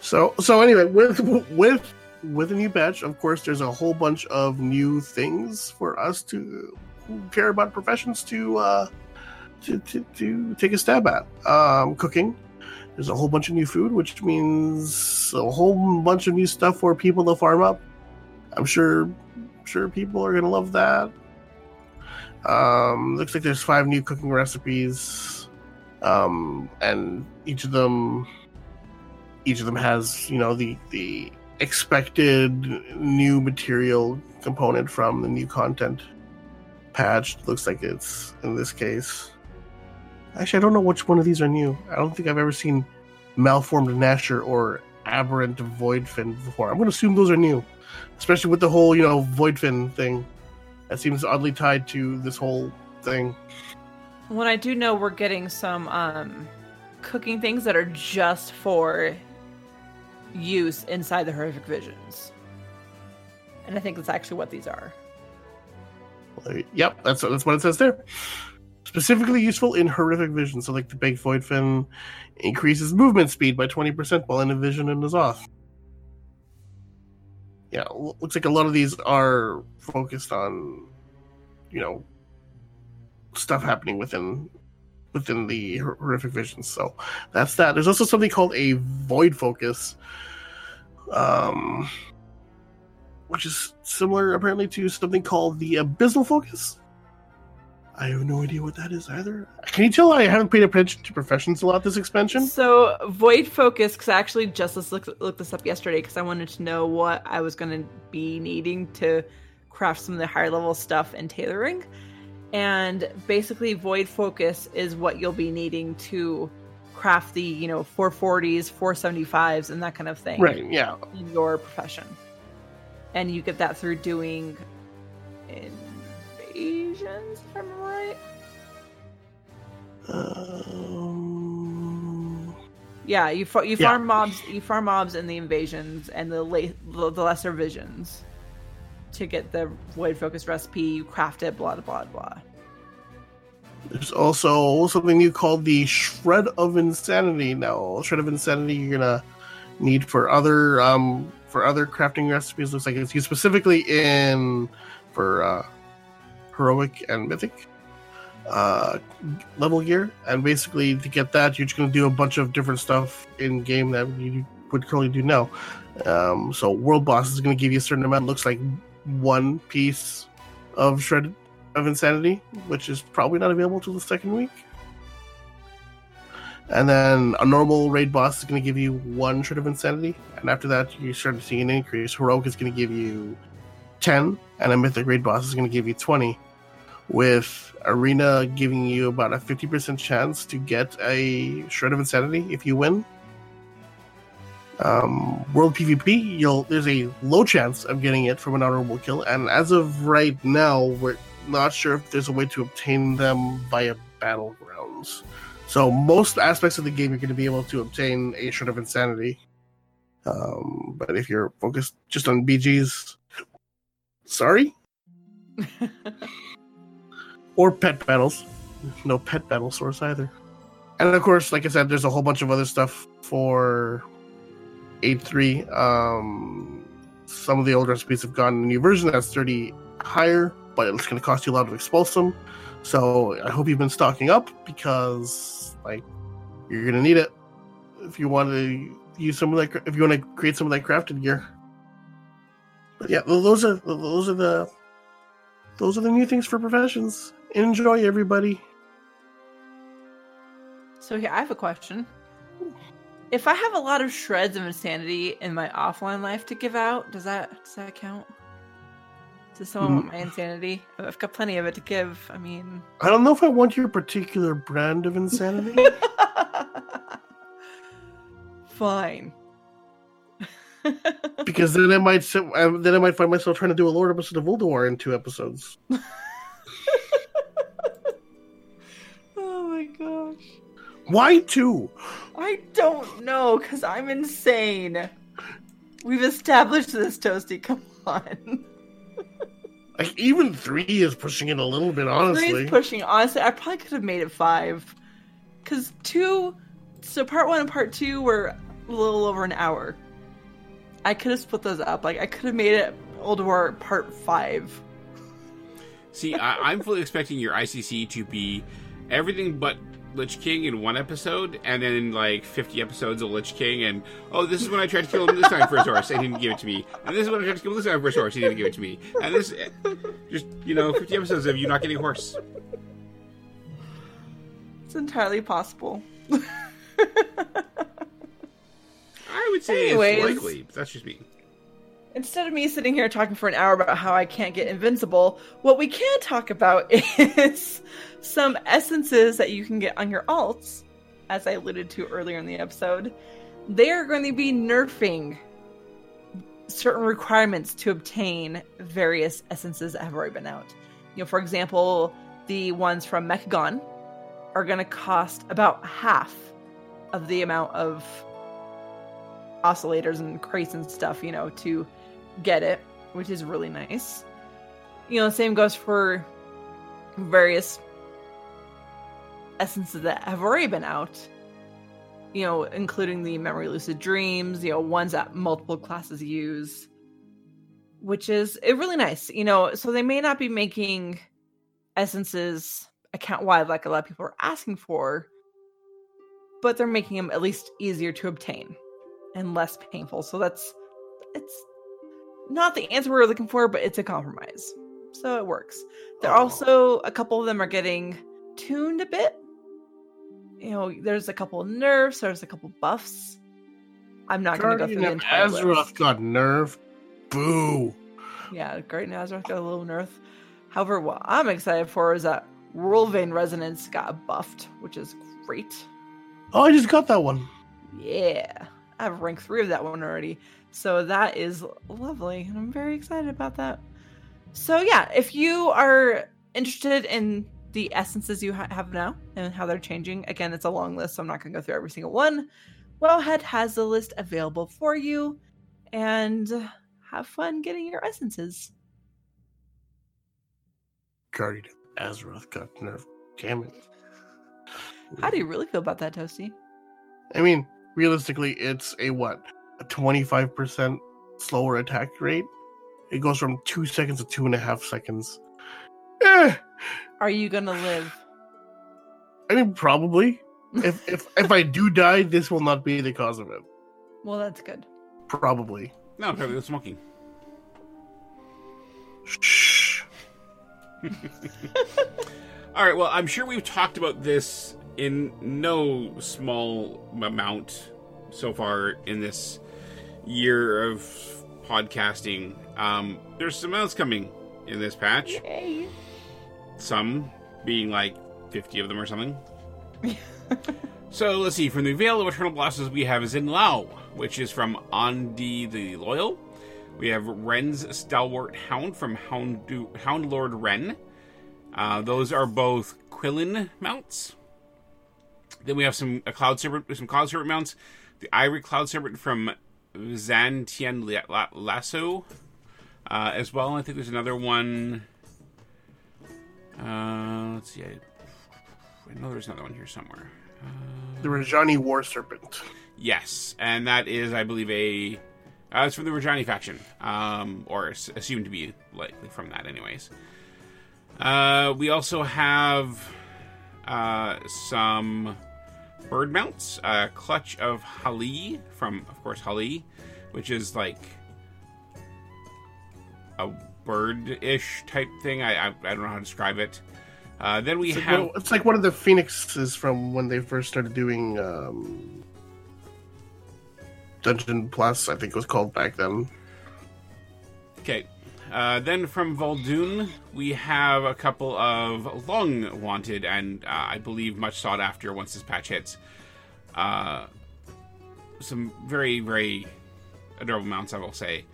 So so anyway, with with with a new patch, of course, there's a whole bunch of new things for us to who care about professions to uh to, to, to take a stab at. Um, cooking. There's a whole bunch of new food, which means a whole bunch of new stuff for people to farm up. I'm sure sure people are gonna love that. Um, looks like there's five new cooking recipes, um, and each of them each of them has you know the the expected new material component from the new content patch looks like it's in this case actually i don't know which one of these are new i don't think i've ever seen malformed gnasher or aberrant voidfin before i'm going to assume those are new especially with the whole you know voidfin thing that seems oddly tied to this whole thing When I do know we're getting some um, cooking things that are just for use inside the horrific visions. And I think that's actually what these are. Yep, that's that's what it says there. Specifically useful in horrific vision. So, like the big void fin increases movement speed by twenty percent while in a vision and is off. Yeah, looks like a lot of these are focused on, you know, stuff happening within within the horrific vision. So that's that. There's also something called a void focus, um, which is similar apparently to something called the abyssal focus. I have no idea what that is either. Can you tell I haven't paid attention to professions a lot this expansion? So void focus, because I actually just looked, looked this up yesterday because I wanted to know what I was going to be needing to craft some of the higher level stuff in tailoring. And basically, void focus is what you'll be needing to craft the you know 440s, 475s, and that kind of thing Right, yeah. in your profession. And you get that through doing invasions, if right. Yeah, you fa- you Yeah. farm mobs, you farm mobs in the invasions and the la- the the lesser visions to get the void focus recipe. You craft it, blah blah blah. There's also something new called the Shred of Insanity. Now, Shred of Insanity you're gonna need for other um for other crafting recipes. Looks like it's used specifically in for uh, heroic and mythic uh level gear. And basically, to get that, you're just gonna do a bunch of different stuff in game that you would currently do now. Um, so World Boss is gonna give you a certain amount. Looks like one piece of Shred of Insanity, which is probably not available till the second week. And then a normal raid boss is going to give you one shred of insanity, and after that you start to see an increase. Heroic is going to give you ten, and a mythic raid boss is going to give you twenty, with arena giving you about a fifty percent chance to get a shred of insanity if you win. Um, world PvP, you'll there's a low chance of getting it from an honorable kill, and as of right now, we're not sure if there's a way to obtain them via battlegrounds. So most aspects of the game, you're going to be able to obtain a shred of insanity. Um, but if you're focused just on BGs, sorry. or pet battles, no pet battle source either. And of course, like I said, there's a whole bunch of other stuff for 8.3. Um, some of the old recipes have gotten a new version that's 30 higher, but it's going to cost you a lot to expulsom. So I hope you've been stocking up because, like, you're going to need it if you want to use some of that. If you want to create some of that crafted gear. But yeah, those are those are the those are the new things for professions. Enjoy, everybody. So here, I have a question. If I have a lot of shreds of insanity in my offline life to give out, does that does that count? Does someone want mm. my insanity? I've got plenty of it to give. I mean, I don't know if I want your particular brand of insanity. fine. because then I might sit, then I might find myself trying to do a Lord episode of Voldemort in two episodes. Why two? I don't know, because I'm insane. We've established this, Toasty. Come on. Like even three is pushing it a little bit, honestly. Three's pushing. Honestly, I probably could have made it five. Because two. So part one and part two were a little over an hour. I could have split those up. Like, I could have made it Ulduar part five. See, I, I'm fully expecting your ICC to be everything but Lich King in one episode, and then like 50 episodes of Lich King, and oh, this is when I tried to kill him this time for a source, he didn't give it to me, and this is when I tried to kill him this time for a source, he didn't give it to me, and this, just you know, 50 episodes of you not getting a horse. It's entirely possible. I would say Anyways. it's likely, but that's just me. Instead of me sitting here talking for an hour about how I can't get invincible, what we can talk about is some essences that you can get on your alts, as I alluded to earlier in the episode. They are going to be nerfing certain requirements to obtain various essences that have already been out. You know, for example, the ones from Mechagon are going to cost about half of the amount of oscillators and crates and stuff, you know, to get it, which is really nice. You know, the same goes for various essences that have already been out. You know, including the memory lucid dreams, you know, ones that multiple classes use, which is it really nice. You know, so they may not be making essences account wide like a lot of people are asking for, but they're making them at least easier to obtain and less painful. So that's it's not the answer we were looking for, but it's a compromise. So it works. There are Oh. also a couple of them are getting tuned a bit. You know, there's a couple nerfs, there's a couple buffs. I'm not going to go through the entire Azeroth list. got nerfed. Boo. Yeah, Great Nazareth got a little nerf. However, what I'm excited for is that Worldvein Resonance got buffed, which is great. Oh, I just got that one. Yeah, I have rank three of that one already. So that is lovely. And I'm very excited about that. So, yeah, if you are interested in the essences you ha- have now and how they're changing, again, it's a long list, so I'm not going to go through every single one. Wowhead has the list available for you. And have fun getting your essences. Guardian Azeroth got nerfed. Damn it. How do you really feel about that, Toasty? I mean, realistically, it's a what? A 25% slower attack rate? It goes from two seconds to two and a half seconds. Eh, Are you going to live? I mean, probably. If, if if I do die, this will not be the cause of it. Well, that's good. Probably. No, apparently it's smoking. Shh. All right. Well, I'm sure we've talked about this in no small amount so far in this year of podcasting. Um, there's some else coming in this patch. Yay. Some being like 50 of them or something. so let's see. From the Vale of Eternal Blossoms, we have Xinlao, which is from Andi the Loyal. We have Ren's Stalwart Hound from Hound, Hound Lord Ren. Uh, those are both Quilen mounts. Then we have some a Cloud Serpent, some Cloud Serpent mounts. The Ivory Cloud Serpent from Zan Tien La- La- Lasso, uh, as well. I think there's another one. Uh, let's see. I, I know there's another one here somewhere. The Rajani War Serpent. Yes, and that is, I believe, a. Uh, it's from the Rajani faction, um, or assumed to be likely from that, anyways. Uh, we also have uh, some bird mounts. Uh, Clutch of Hali from, of course, Hali, which is like a bird-ish type thing. I I, I don't know how to describe it. Uh, then we It's like, have one, it's like one of the phoenixes from when they first started doing um, Dungeon Plus, I think it was called back then. Okay. Uh, then from Vol'dun, we have a couple of long wanted and uh, I believe much sought after once this patch hits. Uh, some very, very adorable mounts, I will say.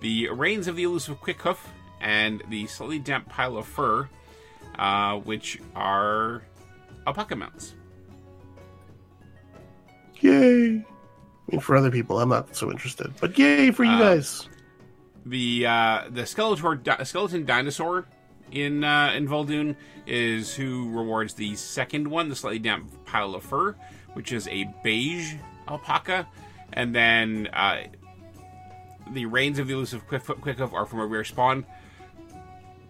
The Reins of the Elusive Quickhoof and the Slightly Damp Pile of Fur, uh, which are alpaca mounts. Yay! I mean, for other people, I'm not so interested, but yay for you Uh, guys! The uh, the Skeletor skeleton dinosaur in uh, in Vol'dun is who rewards the second one, the slightly damp pile of fur, which is a beige alpaca, and then uh, the reins of the elusive Quick- Quickhoof are from a rare spawn.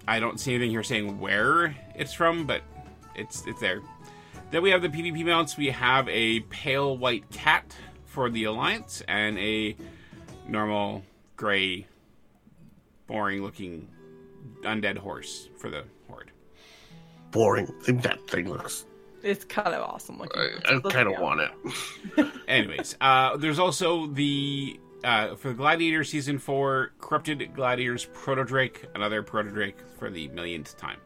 I don't see anything here saying where it's from, but it's it's there. Then we have the PvP mounts. We have a pale white cat for the Alliance and a normal gray boring looking undead horse for the horde. Boring. I think that thing looks. It's kind of awesome looking. I, I kind of want it. Anyways, uh, there's also the uh, for the Gladiator season four, Corrupted Gladiators Proto Drake, another Proto Drake for the millionth time.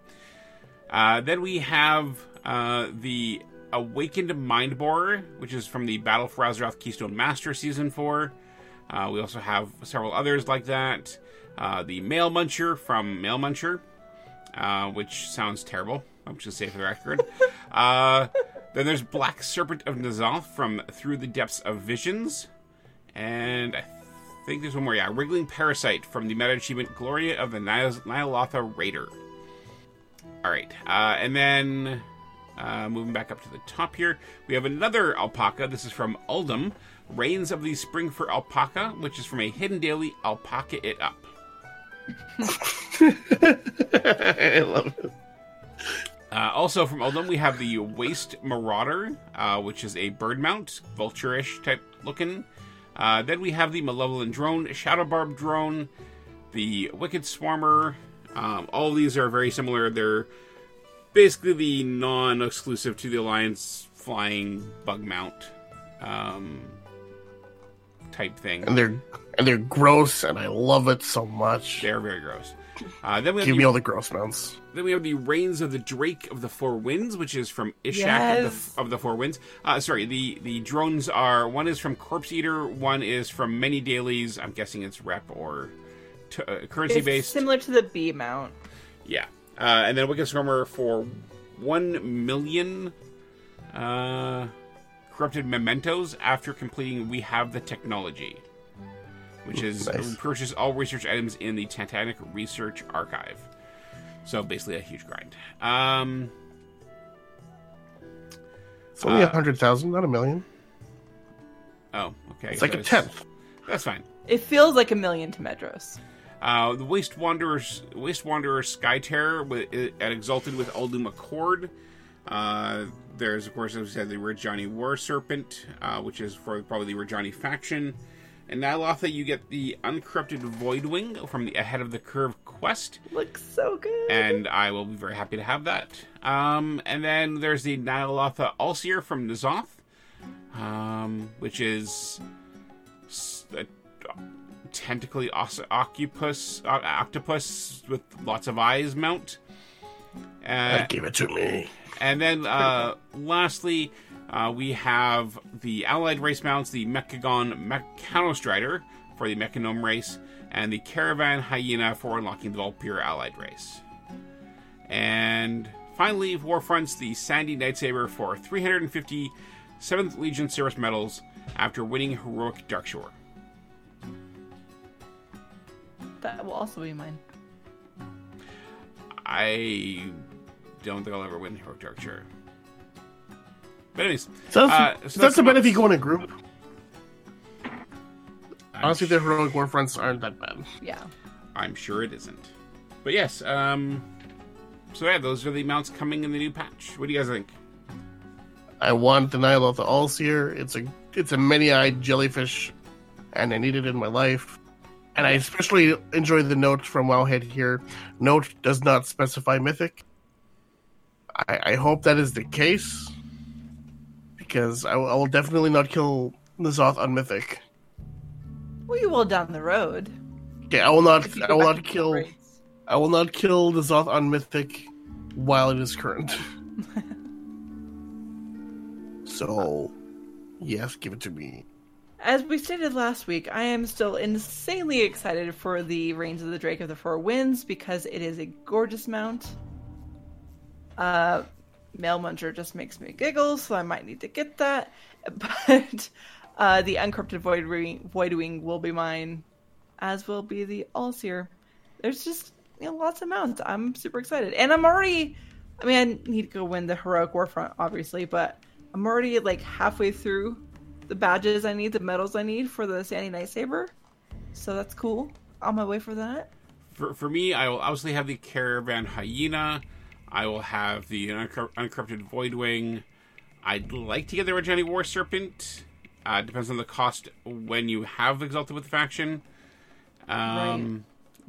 Uh, then we have uh, the Awakened Mind Borer, which is from the Battle for Azeroth Keystone Master season four. Uh, we also have several others like that. Uh, the Mail Muncher from Mail Muncher, uh, which sounds terrible. I'm just gonna say for the record. uh, then there's Black Serpent of N'Zoth from Through the Depths of Visions. And I think there's one more. Yeah, Wriggling Parasite from the meta achievement Gloria of the Nihil- Nihilotha Raider. All right, uh, and then uh, moving back up to the top here, we have another alpaca. This is from Uldum, Reins of the Springfur Alpaca, which is from a hidden daily Alpaca It Up. I love it. Uh, also from Uldum, we have the Waste Marauder, uh, which is a bird mount, vulture-ish type looking. Uh, then we have the Malevolent Drone, Shadow Barb Drone, the Wicked Swarmer. Um, all of these are very similar. They're basically the non-exclusive to the Alliance flying bug mount um, type thing. And they're and they're gross, and I love it so much. They're very gross. Uh, then we have Give the me all the gross mounts. Then we have the Reins of the Drake of the Four Winds, which is from Ishak Yes. of, the, of the Four Winds. Uh, sorry, the the drones are one is from Corpse Eater, one is from many dailies. I'm guessing it's rep or t- uh, currency It's based. similar to the B mount. yeah, uh, and then Wicked Swarmer for one million uh, corrupted mementos after completing We Have the Technology, which is Nice. purchase all research items in the Titanic Research Archive. So basically, a huge grind. Um, It's only a Uh, hundred thousand, not a million. oh, okay. It's like so a tenth. That's fine. It feels like a million to Medros. Uh, the Waste Wanderers, Waste Wanderer Sky Terror, with, at Exalted with Uldum Accord. Uh, there's, of course, as we said, the Rajani War Serpent, uh, which is for probably the Rajani faction. And Ny'alotha, you get the Uncorrupted Voidwing from the Ahead of the Curve quest, Looks so good. and I will be very happy to have that. Um, and then there's the Ny'alotha Allseer from N'Zoth, um, which is s- a tentacly os- octopus, octopus with lots of eyes mount. Uh, give it to me. And then, uh, lastly, uh, we have the allied race mounts, the Mechagon Mechanostrider for the Mechagnome race, and the Caravan Hyena for unlocking the Vulpera allied race. And finally, Warfronts, the Sandy Nightsaber for 350 7th Legion Service medals after winning Heroic Darkshore. that will also be mine. I don't think I'll ever win Heroic Darkshore. But anyways, So that's, Uh, so that's, that's the benefit bet if you go in a group. I'm Honestly, the heroic war fronts aren't that bad. Yeah. I'm sure it isn't. But yes, um so yeah, those are the mounts coming in the new patch. What do you guys think? I want the Ny'alotha Allseer. It's a it's a many-eyed jellyfish, and I need it in my life. And I especially enjoy the note from Wowhead here. Note does not specify mythic. I, I hope that is the case, because I, will- I will definitely not kill N'Zoth on mythic. Well, you will down the road. Okay, I will not. I will not kill. I will not kill the Zoth on Mythic while it is current. so, yes, give it to me. As we stated last week, I am still insanely excited for the Reins of the Drake of the Four Winds because it is a gorgeous mount. Uh, Mail Muncher just makes me giggle, so I might need to get that. But uh, the Uncorrupted Void Void Wing will be mine, as will be the Allseer. There's just you know, lots of mounts. I'm super excited, and I'm already. I mean, I need to go win the heroic warfront, obviously, but I'm already like halfway through the badges I need, the medals I need for the Sandy Night Saber. So that's cool. On my way for that. For, for me, I will obviously have the Caravan Hyena. I will have the Uncor- Uncorrupted Voidwing. I'd like to get the Rajani War Serpent. Uh, depends on the cost when you have Exalted with the faction. Um,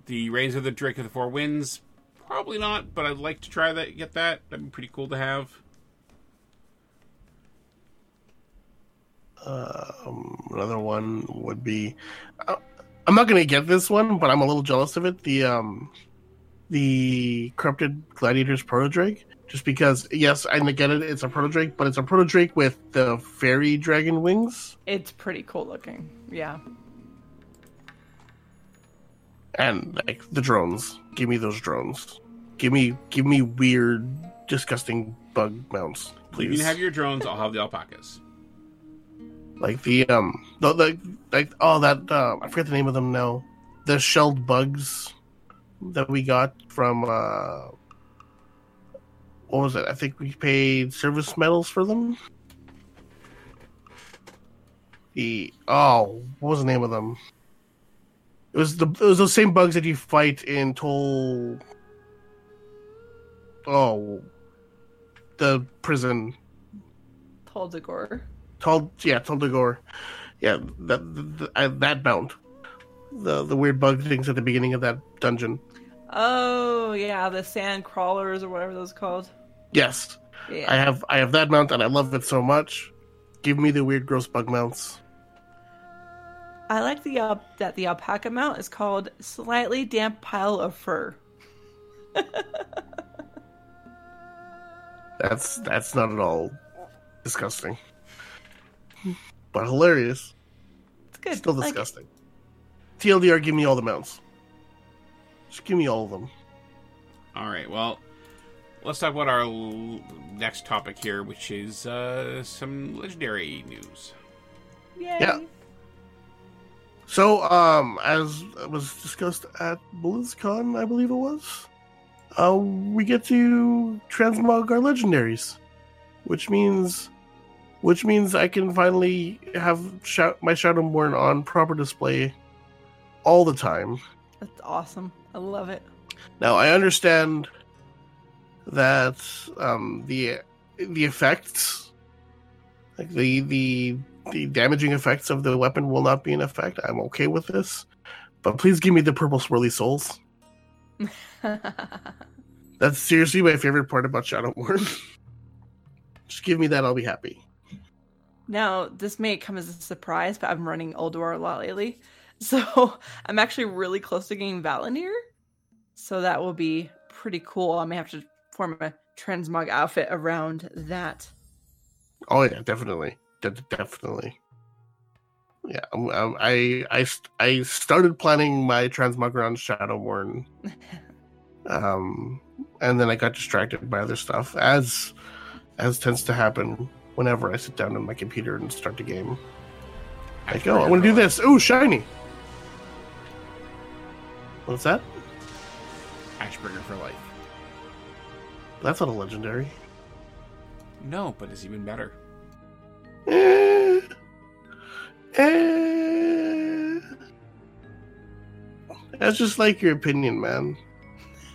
The Reins of the Drake of the Four Winds. Probably not, but I'd like to try that. Get that. That'd be pretty cool to have. Um, another one would be. Uh, I'm not gonna get this one, but I'm a little jealous of it. The um, the corrupted gladiators proto drake. Just because, yes, I get it. It's a proto drake, but it's a proto drake with the fairy dragon wings. It's pretty cool looking. Yeah. and like the drones. Give me those drones. Give me give me weird, disgusting bug mounts, please. You can have your drones. I'll have the alpacas. like the um the, the like oh that uh, I forget the name of them now. The shelled bugs that we got from uh what was it? I think we paid service medals for them. The oh, what was the name of them? It was the it was those same bugs that you fight in Toll. Oh, the prison. Tol Dagor. Told yeah, Tol Dagor. Yeah, that that, that mount. The the weird bug things at the beginning of that dungeon. Oh yeah, the sand crawlers or whatever those called. Yes, Yeah. I have I have that mount and I love it so much. Give me the weird gross bug mounts. I like the uh, that the alpaca mount is called slightly damp pile of fur. That's that's not at all disgusting, but hilarious. It's good. Still I like disgusting. TLDR, give me all the mounts. Just give me all of them. All right. Well, let's talk about our l- next topic here, which is uh, some legendary news. Yay. Yeah. So, um, as was discussed at BlizzCon, I believe it was, uh, we get to transmog our legendaries, which means, which means I can finally have Shou- my Shadowmourne on proper display all the time. That's awesome. I love it. Now I understand that um, the the effects, like the the the damaging effects of the weapon, will not be in effect. I'm okay with this, but please give me the purple swirly souls. That's seriously my favorite part about Shadow Shadowmourne. Just give me that, I'll be happy. now, this may come as a surprise, but I'm running Old Ulduar a lot lately. So I'm actually really close to getting Val'anyr. So that will be pretty cool. I may have to form a transmog outfit around that. Oh yeah, definitely, De- definitely. Yeah, um, um, I I I started planning my transmog around Shadowmourne, um, and then I got distracted by other stuff, as as tends to happen whenever I sit down on my computer and start the game. Like, oh, I want to do this. Ooh, shiny. What's that? Ashbringer for life. That's not a legendary. No, but it's even better. Eh, eh. That's just like your opinion, man.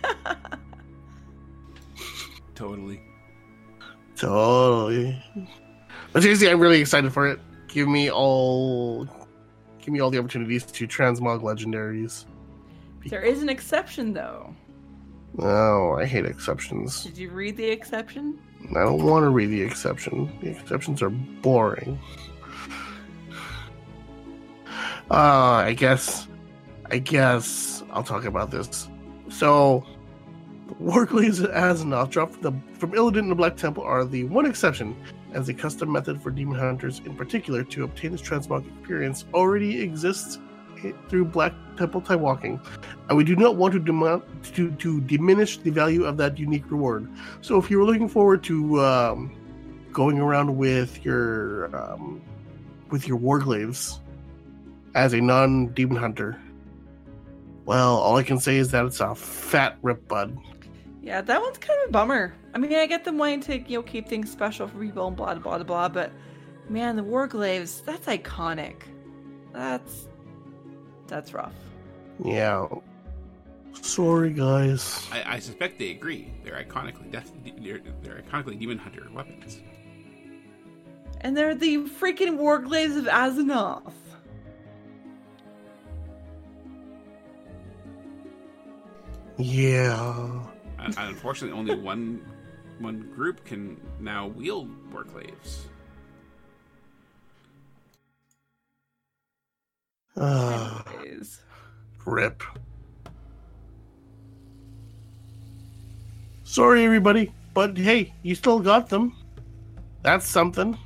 Totally. Totally. But seriously, I'm really excited for it. Give me all, give me all the opportunities to transmog legendaries. There is an exception, though. Oh, I hate exceptions. Did you read the exception? I don't want to read the exception. The exceptions are boring. Uh, I guess, I guess I'll talk about this. So, the Warglaives Azzinoth drop from, the, from Illidan and the Black Temple are the one exception, as a custom method for demon hunters in particular to obtain this transmog experience already exists through Black Temple time walking, and we do not want to, demo- to, to diminish the value of that unique reward. So if you were looking forward to um, going around with your um, with your warglaives as a non-demon hunter, well, all I can say is that it's a fat rip bud. Yeah, that one's kind of a bummer. I mean, I get them wanting to, you know, keep things special for people and blah blah blah blah, but man, the Warglaives, that's iconic. That's that's rough. Yeah. Sorry, guys. I, I suspect they agree. They're iconically death. They're, they're iconically demon hunter weapons. And they're the freaking Warglaives of Azzinoth. Yeah. And, and unfortunately, only one one group can now wield warglaives. Uh, Anyways. rip. Sorry, everybody, but hey, you still got them. That's something,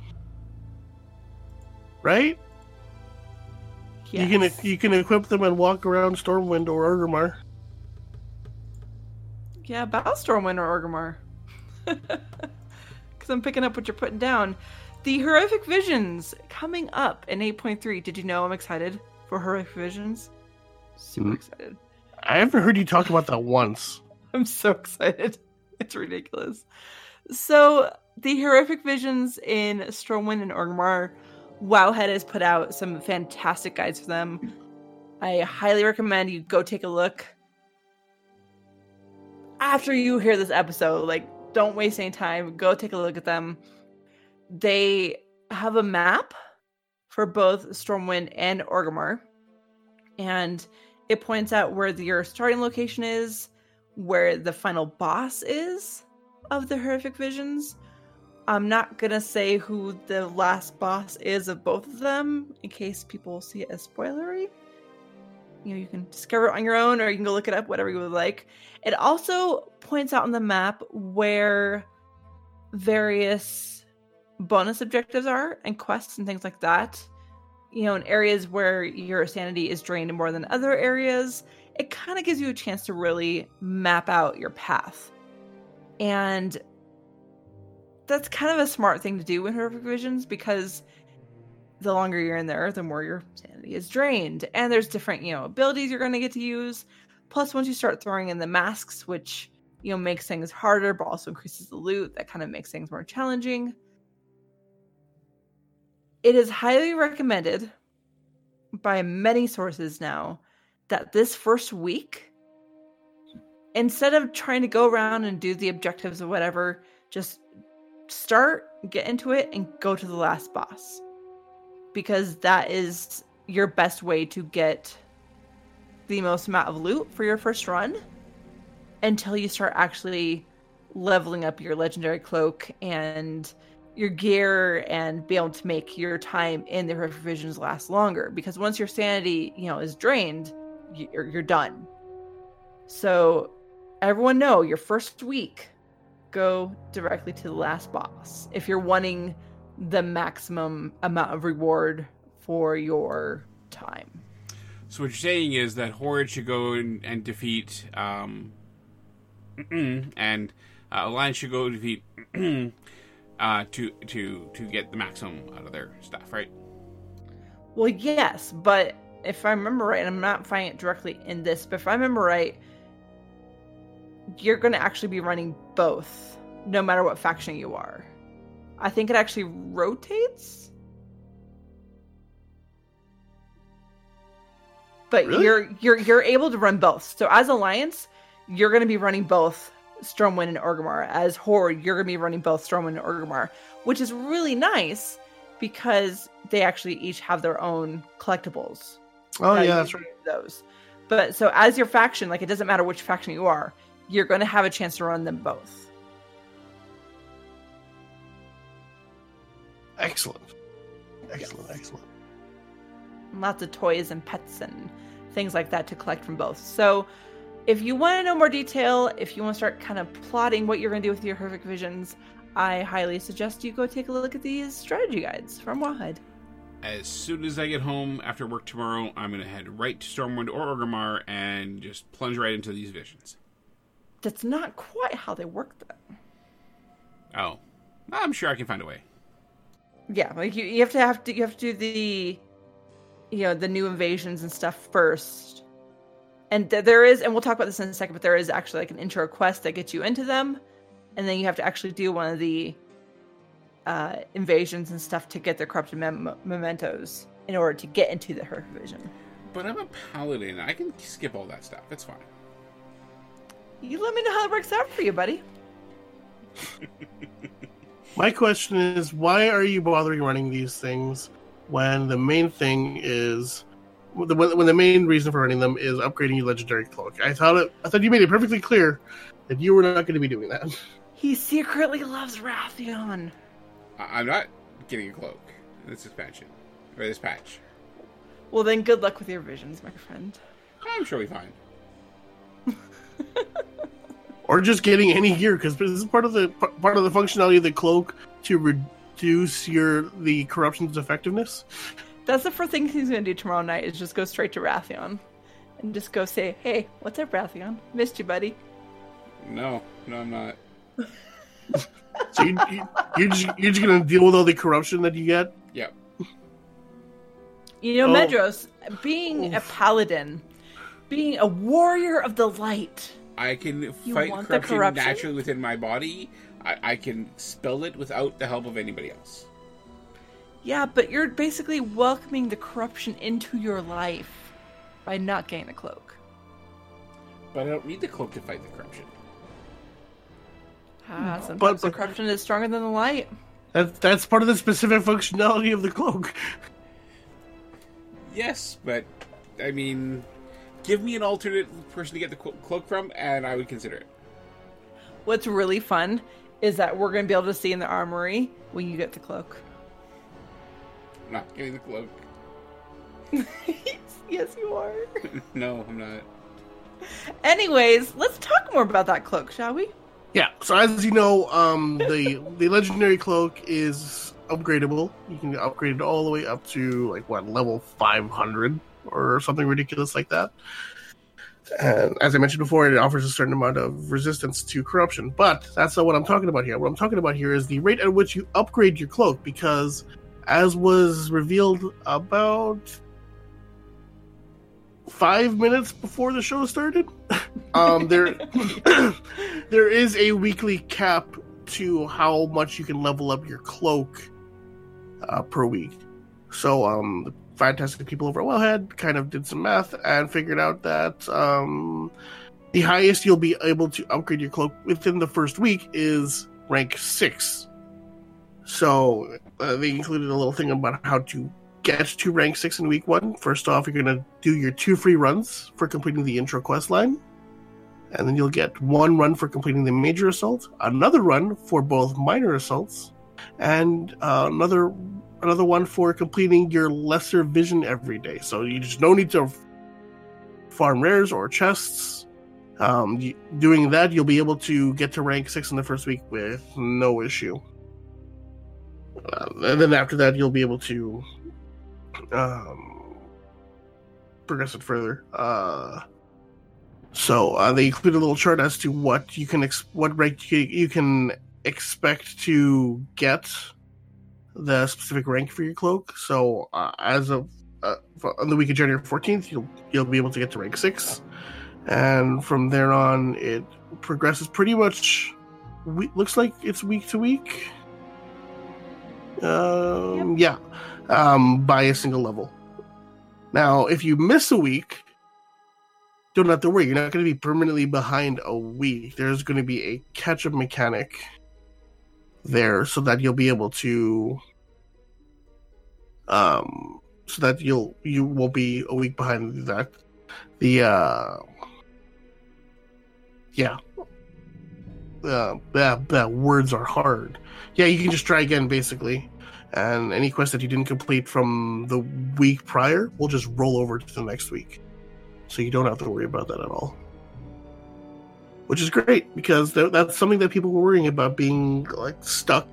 right? You can you can equip them and walk around Stormwind or Orgrimmar. Yeah, about Stormwind or Orgrimmar. Because I'm picking up what you're putting down. the horrific visions coming up in 8.3. Did you know I'm excited for horrific visions? Super Mhm. excited. I haven't heard you talk about that once. I'm so excited. It's ridiculous. So the horrific visions in Stormwind and Orgrimmar, Wowhead has put out some fantastic guides for them. I highly recommend you go take a look. After you hear this episode, like don't waste any time. Go take a look at them. They have a map for both Stormwind and Orgrimmar, and it points out where your starting location is, where the final boss is of the horrific visions. I'm not gonna say who the last boss is of both of them in case people see it as spoilery. You know, you can discover it on your own or you can go look it up, whatever you would like. It also points out on the map where various bonus objectives are and quests and things like that. You know, in areas where your sanity is drained more than other areas, it kind of gives you a chance to really map out your path. And that's kind of a smart thing to do in horrific visions because the longer you're in there, the more your sanity is drained. And there's different, you know, abilities you're going to get to use. Plus, once you start throwing in the masks, which, you know, makes things harder, but also increases the loot, that kind of makes things more challenging. It is highly recommended by many sources now that this first week, instead of trying to go around and do the objectives or whatever, just start, get into it, and go to the last boss. Because that is your best way to get the most amount of loot for your first run until you start actually leveling up your legendary cloak and your gear and be able to make your time in the provisions last longer because once your sanity you know is drained you're, you're done. So everyone know your first week go directly to the last boss. If you're wanting the maximum amount of reward for your time. So what you're saying is that Horde should go and, and defeat, um, and uh, Alliance should go defeat uh, to to to get the maximum out of their stuff, right? Well, yes, but if I remember right, and I'm not finding it directly in this, but if I remember right, you're going to actually be running both, no matter what faction you are. I think it actually rotates. But Really? you're you're you're able to run both. So as Alliance, you're going to be running both Stormwind and Orgrimmar. As Horde, you're going to be running both Stormwind and Orgrimmar, which is really nice because they actually each have their own collectibles. Oh that yeah, that's right. Those. But so as your faction, like it doesn't matter which faction you are, you're going to have a chance to run them both. Excellent. Excellent, excellent. And lots of toys and pets and things like that to collect from both. So if you want to know more detail, if you want to start kind of plotting what you're going to do with your horrific visions, I highly suggest you go take a look at these strategy guides from Wowhead. As soon as I get home after work tomorrow, I'm gonna head right to Stormwind or Orgrimmar and just plunge right into these visions. That's not quite how they work though. Oh, I'm sure I can find a way. Yeah, like you, you have to have to you have to do the you know, the new invasions and stuff first. And th- there is and we'll talk about this in a second, but there is actually like an intro quest that gets you into them and then you have to actually do one of the uh invasions and stuff to get the corrupted mem- mementos in order to get into the her vision. But I'm a paladin. I can skip all that stuff. It's fine. You let me know how it works out for you, buddy. My question is, why are you bothering running these things when the main thing is when the, when the main reason for running them is upgrading your legendary cloak? I thought it. I thought you made it perfectly clear that you were not going to be doing that. He secretly loves Wrathion. I- I'm not getting a cloak in this expansion or this patch. Well then good luck with your visions, my friend. Oh, I'm sure we'll be fine. or just getting any gear because this is part of the part of the functionality of the cloak to reduce your the corruption's effectiveness. That's the first thing he's gonna do tomorrow night is just go straight to Wrathion. And just go say, Hey, what's up, Wrathion? Missed you, buddy. No, no, I'm not. So so you, you, you're just you're just gonna deal with all the corruption that you get. Yep. You know, Oh. Medros, being a paladin, being a warrior of the light. I can fight corruption, corruption? naturally within my body. I, I can spell it without the help of anybody else. Yeah, but you're basically welcoming the corruption into your life by not getting the cloak. But I don't need the cloak to fight the corruption. Ah, But- sometimes the but- corruption is stronger than the light. That that's part of the specific functionality of the cloak. Yes, but I mean, give me an alternate person to get the clo- cloak from, and I would consider it. What's really fun is that we're going to be able to see in the armory when you get the cloak. I'm not getting the cloak. yes, you are. no, I'm not. Anyways, let's talk more about that cloak, shall we? Yeah. So as you know, um, the the legendary cloak is upgradable. You can upgrade it all the way up to like what level five hundred or something ridiculous like that. And as I mentioned before, it offers a certain amount of resistance to corruption. But that's not what I'm talking about here. What I'm talking about here is the rate at which you upgrade your cloak, because as was revealed about five minutes before the show started, um, there there is a weekly cap to how much you can level up your cloak uh, per week. So, um, the fantastic people over at Wowhead kind of did some math and figured out that um, the highest you'll be able to upgrade your cloak within the first week is rank six. So, uh, they included a little thing about how to get to rank six in week one. First off, you're going to do your two free runs for completing the intro quest line and then you'll get one run for completing the major assault, another run for both minor assaults, and uh, another another one for completing your lesser vision every day. So you just no need to farm rares or chests. Um, doing that, you'll be able to get to rank six in the first week with no issue. Uh, and then after that, you'll be able to um, progress it further. Uh, so uh, they include a little chart as to what you can ex- what rank you, can expect to get the specific rank for your cloak. So uh, as of uh, on the week of January fourteenth, you'll you'll be able to get to rank six, and from there on, it progresses pretty much. We- looks like it's week to week. Um, Yeah, um, by a single level. Now, if you miss a week, don't have to worry. You're not going to be permanently behind a week. There's going to be a catch up mechanic there so that you'll be able to um so that you'll you won't be a week behind that the uh yeah uh that, that words are hard yeah you can just try again basically and any quest that you didn't complete from the week prior will just roll over to the next week. So you don't have to worry about that at all. Which is great because that's something that people were worrying about being like stuck.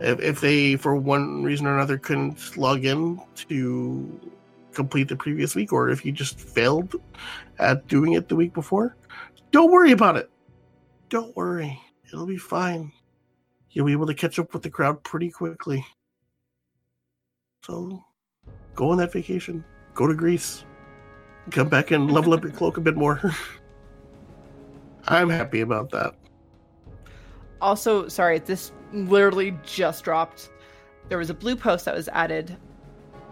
If, if they for one reason or another couldn't log in to complete the previous week or if you just failed at doing it the week before don't worry about it. Don't worry. It'll be fine. You'll be able to catch up with the crowd pretty quickly so go on that vacation go to greece come back and level up your cloak a bit more i'm happy about that Also, sorry, this literally just dropped. There was a blue post that was added,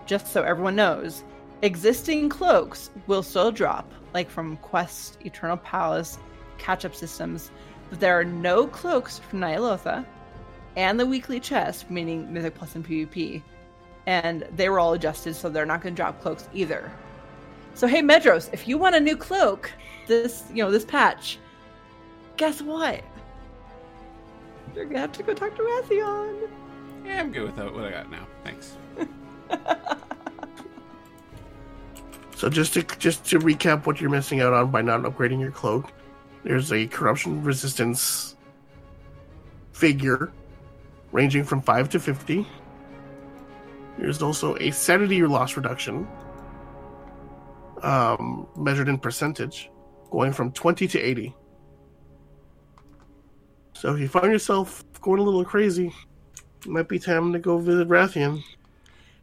just so everyone knows. Existing cloaks will still drop, like from Quest, Eternal Palace, catch up systems, but there are no cloaks from Ny'alotha and the weekly chest, meaning Mythic Plus and PvP. And they were all adjusted, so they're not going to drop cloaks either. So, hey, Medros, if you want a new cloak, this, you know, this patch, guess what? You're gonna have to go talk to Wrathion. Yeah, I'm good with what I got now. Thanks. So just to just to recap what you're missing out on by not upgrading your cloak, there's a corruption resistance figure ranging from 5 to 50. There's also a sanity loss reduction um, measured in percentage going from 20 to 80. So if you find yourself going a little crazy. Might be time to go visit Wrathion.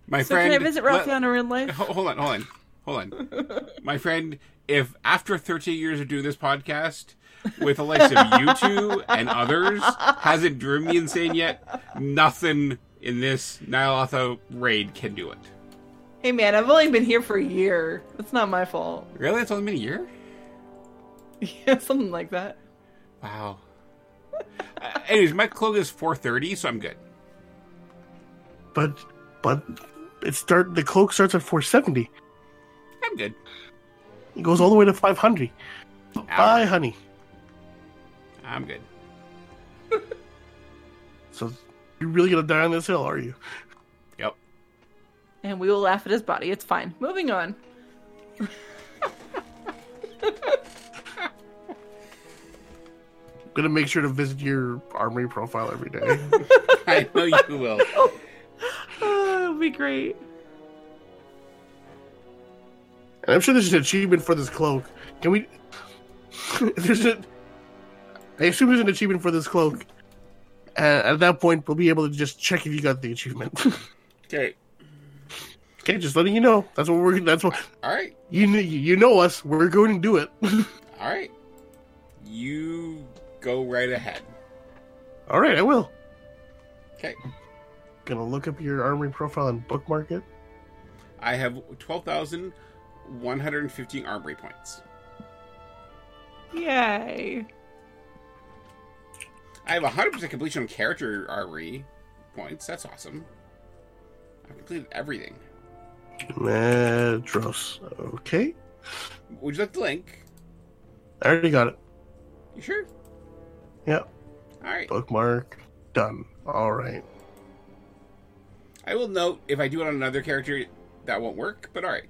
My So friend, can I visit let- Ralphiana in real life? Hold on, hold on, hold on. My friend, if after 30 years of doing this podcast, with the likes of you two and others, hasn't driven me insane yet, nothing in this Ny'alotha raid can do it. Hey man, I've only been here for a year. It's not my fault. Really? It's only been a year? Yeah, something like that. Wow. Uh, anyways, my cloak is 430, so I'm good. But but it start the cloak starts at 470. I'm good. It goes all the way to 500. Bye, honey. I'm good. So you're really gonna die on this hill, are you? Yep. And we will laugh at his body. It's fine. Moving on. I'm gonna make sure to visit your armory profile every day. I know you will. Oh. oh, it'll be great. and I'm sure there's an achievement for this cloak. Can we? there's a. I assume there's an achievement for this cloak. And at that point, we'll be able to just check if you got the achievement. Okay. okay, just letting you know. That's what we're. That's what All right. you kn- you know us. We're going to do it. All right. You go right ahead. All right, I will. Okay. Gonna look up your armory profile and bookmark it. I have 12,115 armory points. Yay. I have 100% completion on character armory points. That's awesome. I've completed everything. Medros. Okay, Would you like the link? I already got it. You sure? Yep. All right. Bookmark. Done. All right. I will note if I do it on another character, that won't work, but all right.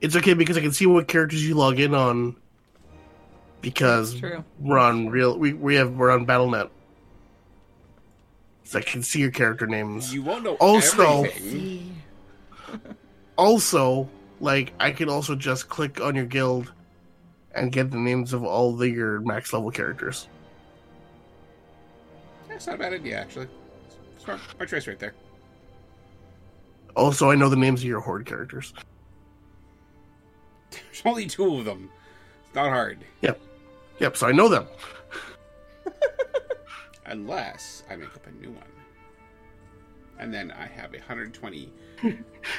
It's okay because I can see what characters you log in on. Because we're on real, we we have we're on BattleNet. I can see your character names. You won't know Also- everything. Also, like I can also just click on your guild and get the names of all the your max level characters. That's not a bad idea, actually. Smart, smart choice right there. Also, I know the names of your horde characters. There's only two of them. It's not hard. Yep. Yep. So I know them. Unless I make up a new one. And then I have a 120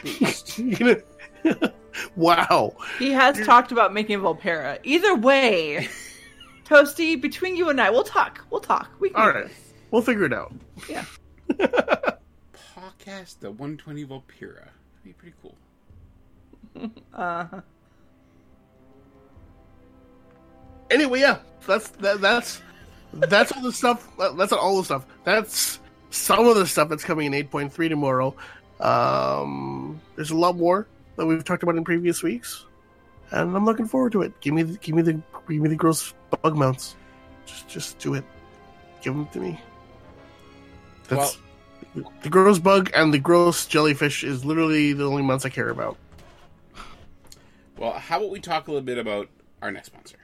boost. wow. He has talked about making Vulpera. Either way, Toasty, between you and I, we'll talk. We'll talk. We can All do right. this. We'll figure it out. Yeah. Podcast the 120 Vulpera. That'd be pretty cool. Uh, Anyway, yeah, that's that, that's that's all the stuff. That's not all the stuff. That's some of the stuff that's coming in 8.3 tomorrow. Um, there's a lot more that we've talked about in previous weeks, and I'm looking forward to it. Give me, the, give me the, give me the gross bug mounts. Just, just do it. Give them to me. That's the gross bug and the gross jellyfish is literally the only mounts I care about. Well, how about we talk a little bit about our next sponsor?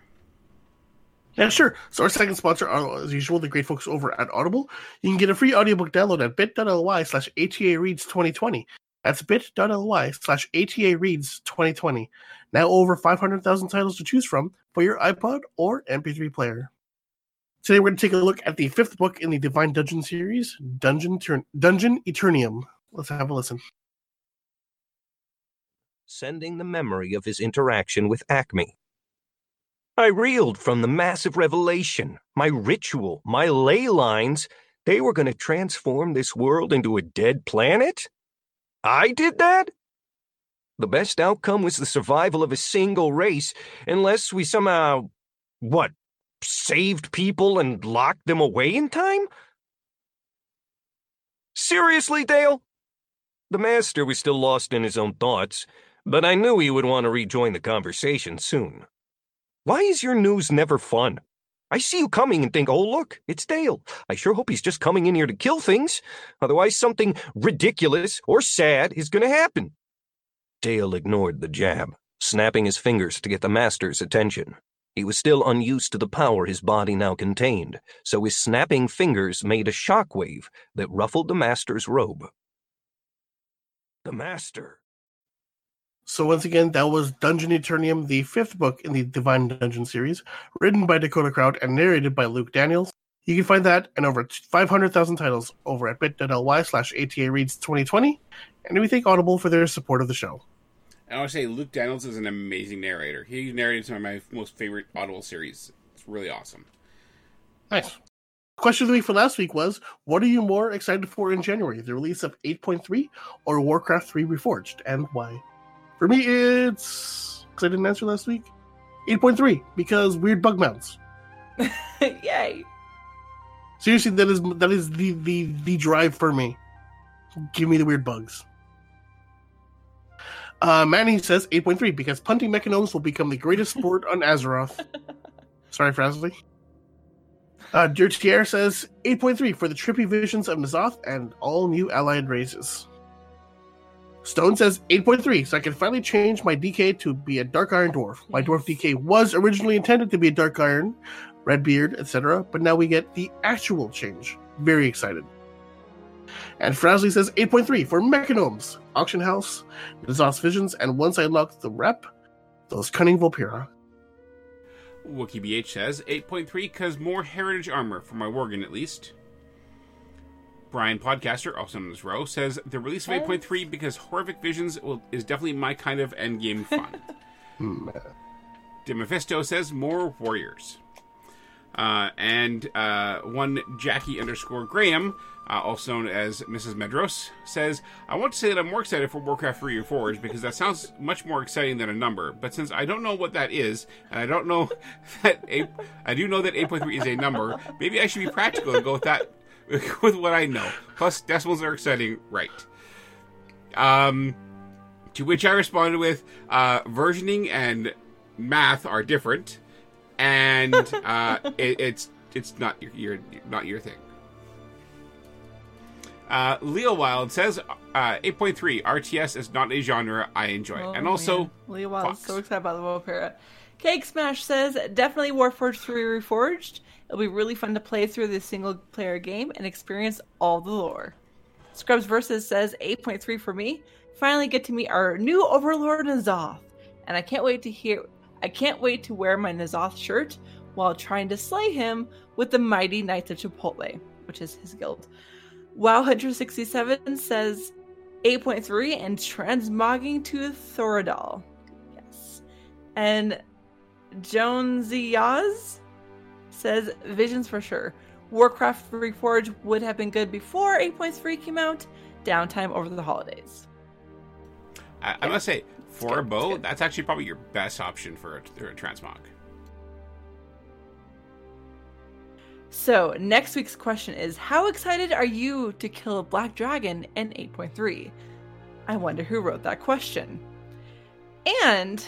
Yeah, sure. So our second sponsor uh, as usual, the great folks over at Audible. You can get a free audiobook download at bit.ly slash ATA Reads 2020. That's bit.ly slash ATA Reads 2020. Now over 500,000 titles to choose from for your iPod or MP3 player. Today we're going to take a look at the fifth book in the Divine Dungeon series, Dungeon, Tur- Dungeon Eternium. Let's have a listen. sending the memory of his interaction with Acme. I reeled from the massive revelation, my ritual, my ley lines. They were going to transform this world into a dead planet? I did that? The best outcome was the survival of a single race, unless we somehow, what, saved people and locked them away in time? Seriously, Dale? The master was still lost in his own thoughts, but I knew he would want to rejoin the conversation soon. Why is your news never fun? I see you coming and think, oh, look, it's Dale. I sure hope he's just coming in here to kill things. Otherwise, something ridiculous or sad is going to happen. Dale ignored the jab, snapping his fingers to get the master's attention. He was still unused to the power his body now contained, so his snapping fingers made a shock wave that ruffled the Master's robe. The Master. So once again, that was Dungeon Eternium, the fifth book in the Divine Dungeon series, written by Dakota Krout and narrated by Luke Daniels. You can find that and over 500,000 titles over at bit.ly slash ATA Reads 2020. And we thank Audible for their support of the show. And I want to say Luke Daniels is an amazing narrator. He narrated some of my most favorite Audible series. It's really awesome. Nice. Question of the week for last week was What are you more excited for in January? The release of 8.3 or Warcraft 3 Reforged? And why? For me, it's. Because I didn't answer last week. 8.3, because weird bug mounts. Yay. Seriously, that is that is the, the, the drive for me. Give me the weird bugs. Uh, Manny says 8.3 because punting mechagnomes will become the greatest sport on Azeroth. Sorry, Frasley. Uh, Dirtier says 8.3 for the trippy visions of N'Zoth and all new allied races. Stone says 8.3 so I can finally change my DK to be a Dark Iron Dwarf. My Dwarf DK was originally intended to be a Dark Iron, Redbeard, etc., but now we get the actual change. Very excited. And Frasley says 8.3 for Mechagnomes, Auction House, N'Zoth's Visions, and once I unlock the rep, those cunning Vulpera. WookieBH says 8.3 because more heritage armor for my Worgen at least. Brian Podcaster, also known as Row, says the release of 8.3 because Horrific Visions will, is definitely my kind of endgame fun. Demophisto says more warriors. Uh, and uh, one Jackie underscore Graham, uh, also known as Mrs. Medros, says, I want to say that I'm more excited for Warcraft 3 Reforged because that sounds much more exciting than a number. But since I don't know what that is, and I don't know that 8, I do know that 8.3 is a number, maybe I should be practical and go with that, with what I know. Plus, decimals are exciting, right? Um, to which I responded with, uh, versioning and math are different and uh, it, it's it's not your, your not your thing. Uh, Leo Wild says uh, 8.3 RTS is not a genre I enjoy, Oh, and also man. Leo Wild Fox. so excited about the Vulpera. Cake Smash says definitely Warforged 3 Reforged. It'll be really fun to play through this single player game and experience all the lore. Scrubs Versus says 8.3 for me. Finally get to meet our new Overlord N'Zoth, and I can't wait to hear. I can't wait to wear my N'Zoth shirt while trying to slay him with the mighty Knights of Chipotle, which is his guild. Wow Hunter 67 says 8.3 and transmogging to Thori'dal. Yes. And Jonesy Yaz says visions for sure. Warcraft Reforged would have been good before 8.3 came out. Downtime over the holidays. I, I must say for good, a bow, that's actually probably your best option for a, for a transmog. So, next week's question is How excited are you to kill a black dragon in 8.3? I wonder who wrote that question. And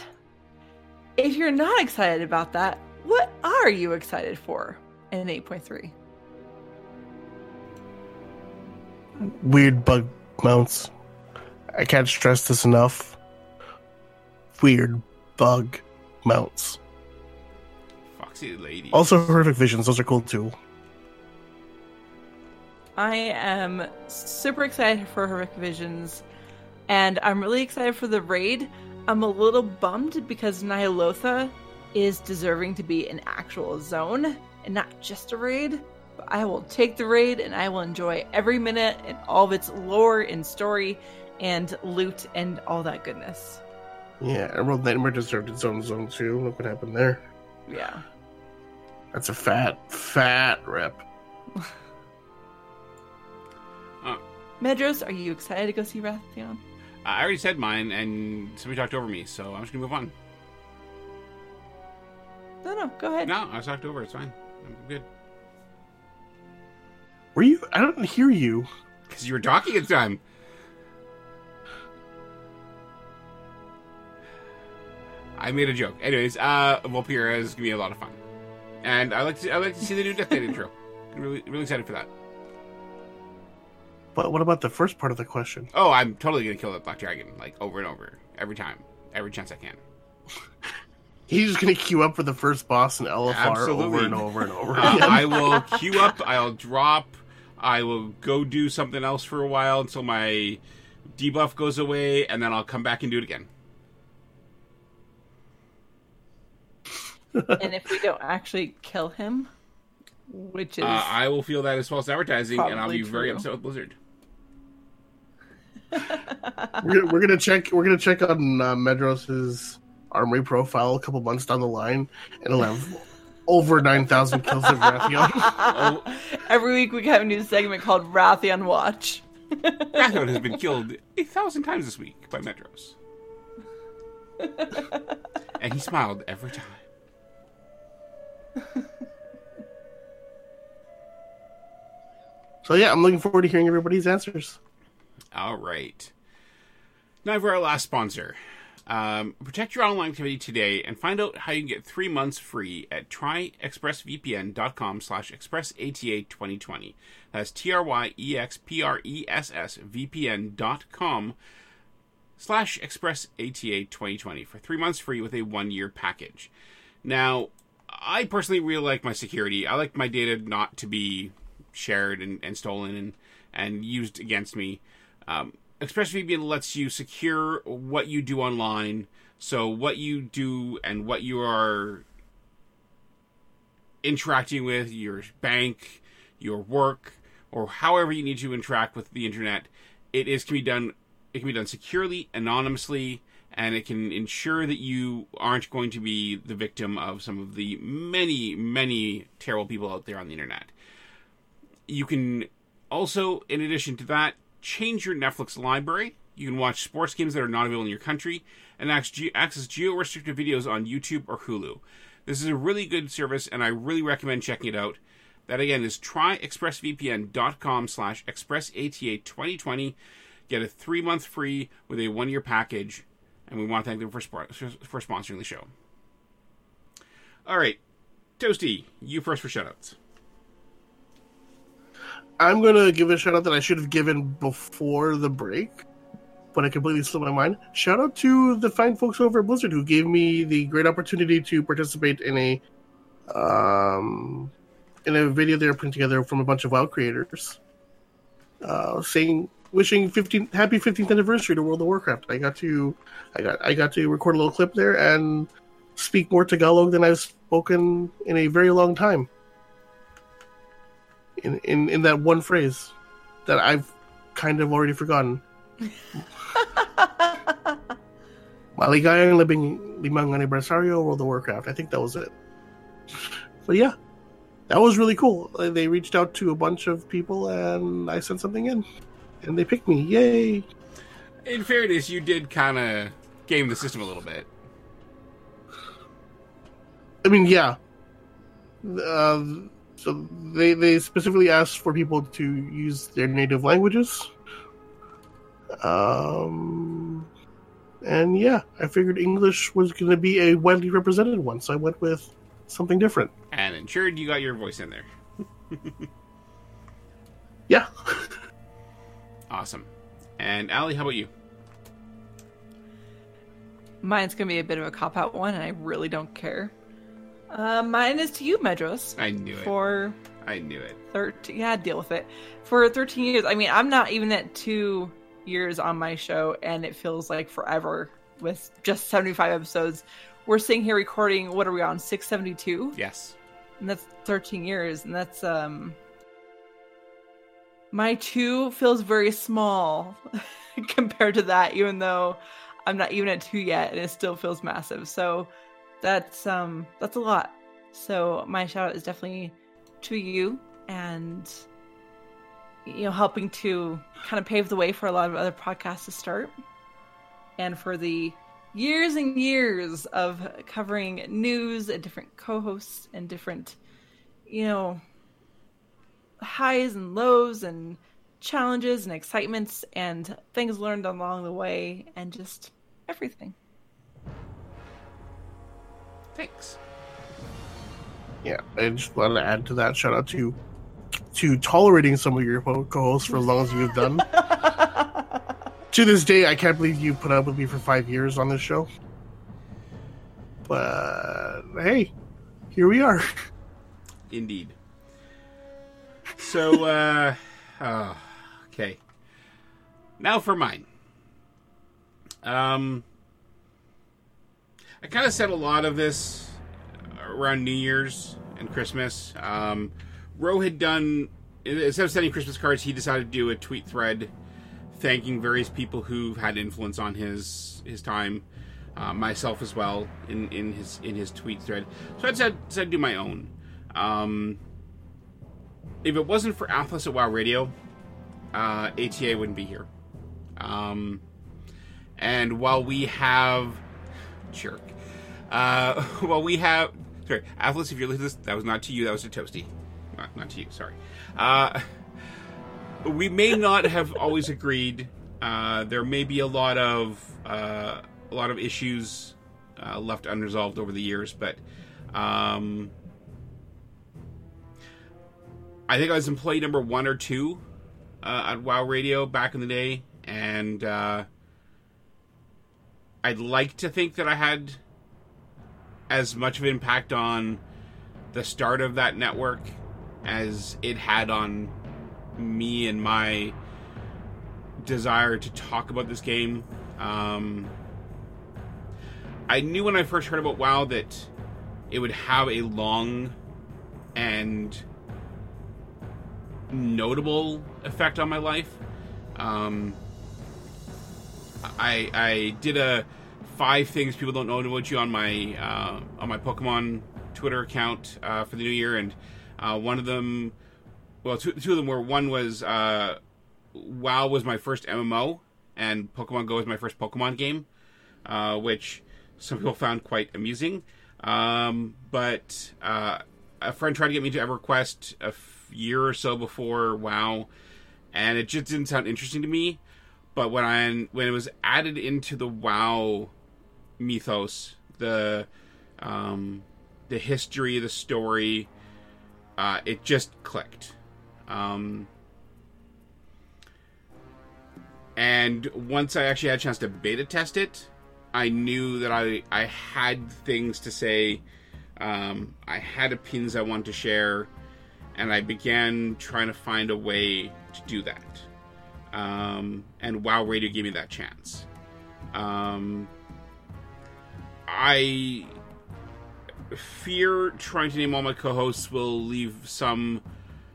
if you're not excited about that, what are you excited for in 8.3? Weird bug mounts. I can't stress this enough. Weird bug mounts. Foxy lady. Also, horrific visions. Those are cool too. I am super excited for Horrific Visions, and I'm really excited for the raid. I'm a little bummed because Ny'alotha is deserving to be an actual zone and not just a raid. But I will take the raid and I will enjoy every minute and all of its lore and story and loot and all that goodness. Yeah, Emerald Nightmare deserved its own zone too. Look what happened there. Yeah. That's a fat, fat rep. Uh. Medros, are you excited to go see Wrathion? I already said mine, and somebody talked over me, so I'm just gonna move on. No, no, go ahead. No, I was talked over. It's fine. I'm good. Were you? I don't hear you. Because you were talking at the time. I made a joke. Anyways, uh, Vulpera is gonna be a lot of fun, and I like to I like to see the new Death Knight intro. I'm really really excited for that. But what about the first part of the question? Oh, I'm totally gonna kill that black dragon like over and over every time, every chance I can. He's just gonna queue up for the first boss in LFR Absolutely. over and over and over Uh. I will queue up. I'll drop. I will go do something else for a while until my debuff goes away, and then I'll come back and do it again. and if we don't actually kill him, which is Uh, I will feel that as false advertising, and I'll Probably be very upset with Blizzard. we're, gonna, we're gonna check. We're gonna check on uh, Medros's armory profile a couple months down the line, and he'll have over nine thousand kills of Wrathion. Oh, every week we have a new segment called Wrathion Watch. Wrathion has been killed a thousand times this week by Medros. and he smiled every time. so yeah, I'm looking forward to hearing everybody's answers. All right. Now for our last sponsor. Um, protect your online activity today and find out how you can get three months free at tryexpressvpn.com slash expressata2020. That's T-R-Y-E-X-P-R-E-S-S VPN dot com slash expressata2020 for three months free with a one-year package. Now, I personally really like my security. I like my data not to be shared and, and stolen and, and used against me. Um, ExpressVPN lets you secure what you do online. So what you do and what you are interacting with, your bank, your work, or however you need to interact with the internet, it is can be done. It can be done securely, anonymously, and it can ensure that you aren't going to be the victim of some of the many, many terrible people out there on the internet. You can also, in addition to that, change your Netflix library. You can watch sports games that are not available in your country and access geo-restricted videos on YouTube or Hulu. This is a really good service, and I really recommend checking it out. That again is tryexpressvpn.com slash expressata2020. Get a three month free with a one year package, and we want to thank them for, for sponsoring the show. All right, Toasty, you first for shoutouts. I'm gonna give a shout out that I should have given before the break, but I completely slipped my mind. Shout out to the fine folks over at Blizzard who gave me the great opportunity to participate in a um in a video they were putting together from a bunch of WoW creators, uh, saying wishing 15 happy 15th anniversary to World of Warcraft. I got to I got I got to record a little clip there and speak more Tagalog than I've spoken in a very long time in, in, in that one phrase that I've kind of already forgotten. Maligayang labing limang aniversario World of Warcraft. I think that was it. But yeah, that was really cool. They reached out to a bunch of people and I sent something in. And they picked me. Yay! In fairness, you did kind of game the system a little bit. I mean, yeah. Uh, so they they specifically asked for people to use their native languages. Um, and yeah, I figured English was going to be a widely represented one, so I went with something different. And ensured you got your voice in there. Yeah. Awesome. And Allie, how about you? Mine's gonna be a bit of a cop out one, and I really don't care. Uh, mine is to you, Medros. I knew it. For I knew it. 13 yeah deal with it for 13 years i mean i'm not even at two years on my show and it feels like forever with just 75 episodes we're sitting here recording what are we on 672 Yes. and that's 13 years and that's um my two feels very small compared to that even though i'm not even at two yet and it still feels massive so that's um that's a lot. So my shout out is definitely to you and you know helping to kind of pave the way for a lot of other podcasts to start and for the years and years of covering news and different co-hosts and different you know highs and lows and challenges and excitements and things learned along the way and just everything Thanks. Yeah, I just want to add to that. Shout out to to tolerating some of your co-hosts for as long as you've done. to this day, I can't believe you put up with me for five years on this show. But hey, here we are. Indeed. So, uh, oh, okay. Now for mine. Um, I kind of said a lot of this around New Year's and Christmas. Um, Ro had done instead of sending Christmas cards, he decided to do a tweet thread thanking various people who've had influence on his his time, uh, myself as well in, in his in his tweet thread. So I decided to do my own. Um, if it wasn't for Atlas at WoW Radio, uh, ATA wouldn't be here. Um, and while we have jerk, uh, while we have sorry, Atlas, if you're listening to this, that was not to you, that was to Toasty, not, not to you. Sorry. Uh, we may not have always agreed. Uh, there may be a lot of uh, a lot of issues uh, left unresolved over the years, but um, I think I was employee number one or two uh, at WoW Radio back in the day, and uh, I'd like to think that I had as much of an impact on the start of that network as it had on me and my desire to talk about this game. Um, I knew when I first heard about WoW that it would have a long and notable effect on my life. Um, I I did a five things people don't know about you on my uh, on my Pokemon Twitter account uh, for the new year, and uh, one of them, well, two, two of them were one was uh, WoW was my first MMO, and Pokemon Go was my first Pokemon game, uh, which some people found quite amusing. Um, but uh, a friend tried to get me to EverQuest a f- year or so before WoW, and it just didn't sound interesting to me. But when I when it was added into the WoW mythos, the um, the history, the story, uh, it just clicked. Um, and once I actually had a chance to beta test it, I knew that I I had things to say. Um, I had opinions I wanted to share, and I began trying to find a way to do that. Um, and WoW Radio gave me that chance. Um, I fear trying to name all my co-hosts will leave some,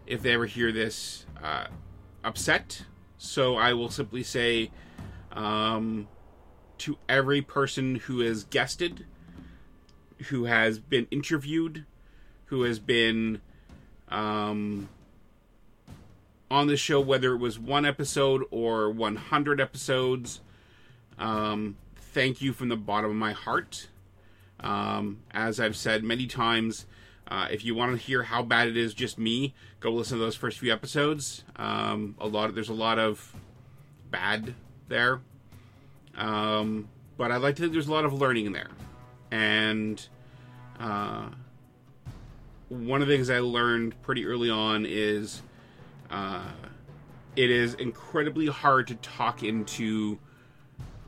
if they ever hear this, uh, upset. So I will simply say, um, to every person who has guested, who has been interviewed, who has been um, on the show, whether it was one episode or 100 episodes. Um, thank you from the bottom of my heart. Um, as I've said many times, uh, if you want to hear how bad it is, just me, go listen to those first few episodes. Um, a lot of, there's a lot of bad there, um, but I like to think there's a lot of learning in there. And uh, one of the things I learned pretty early on is uh, it is incredibly hard to talk into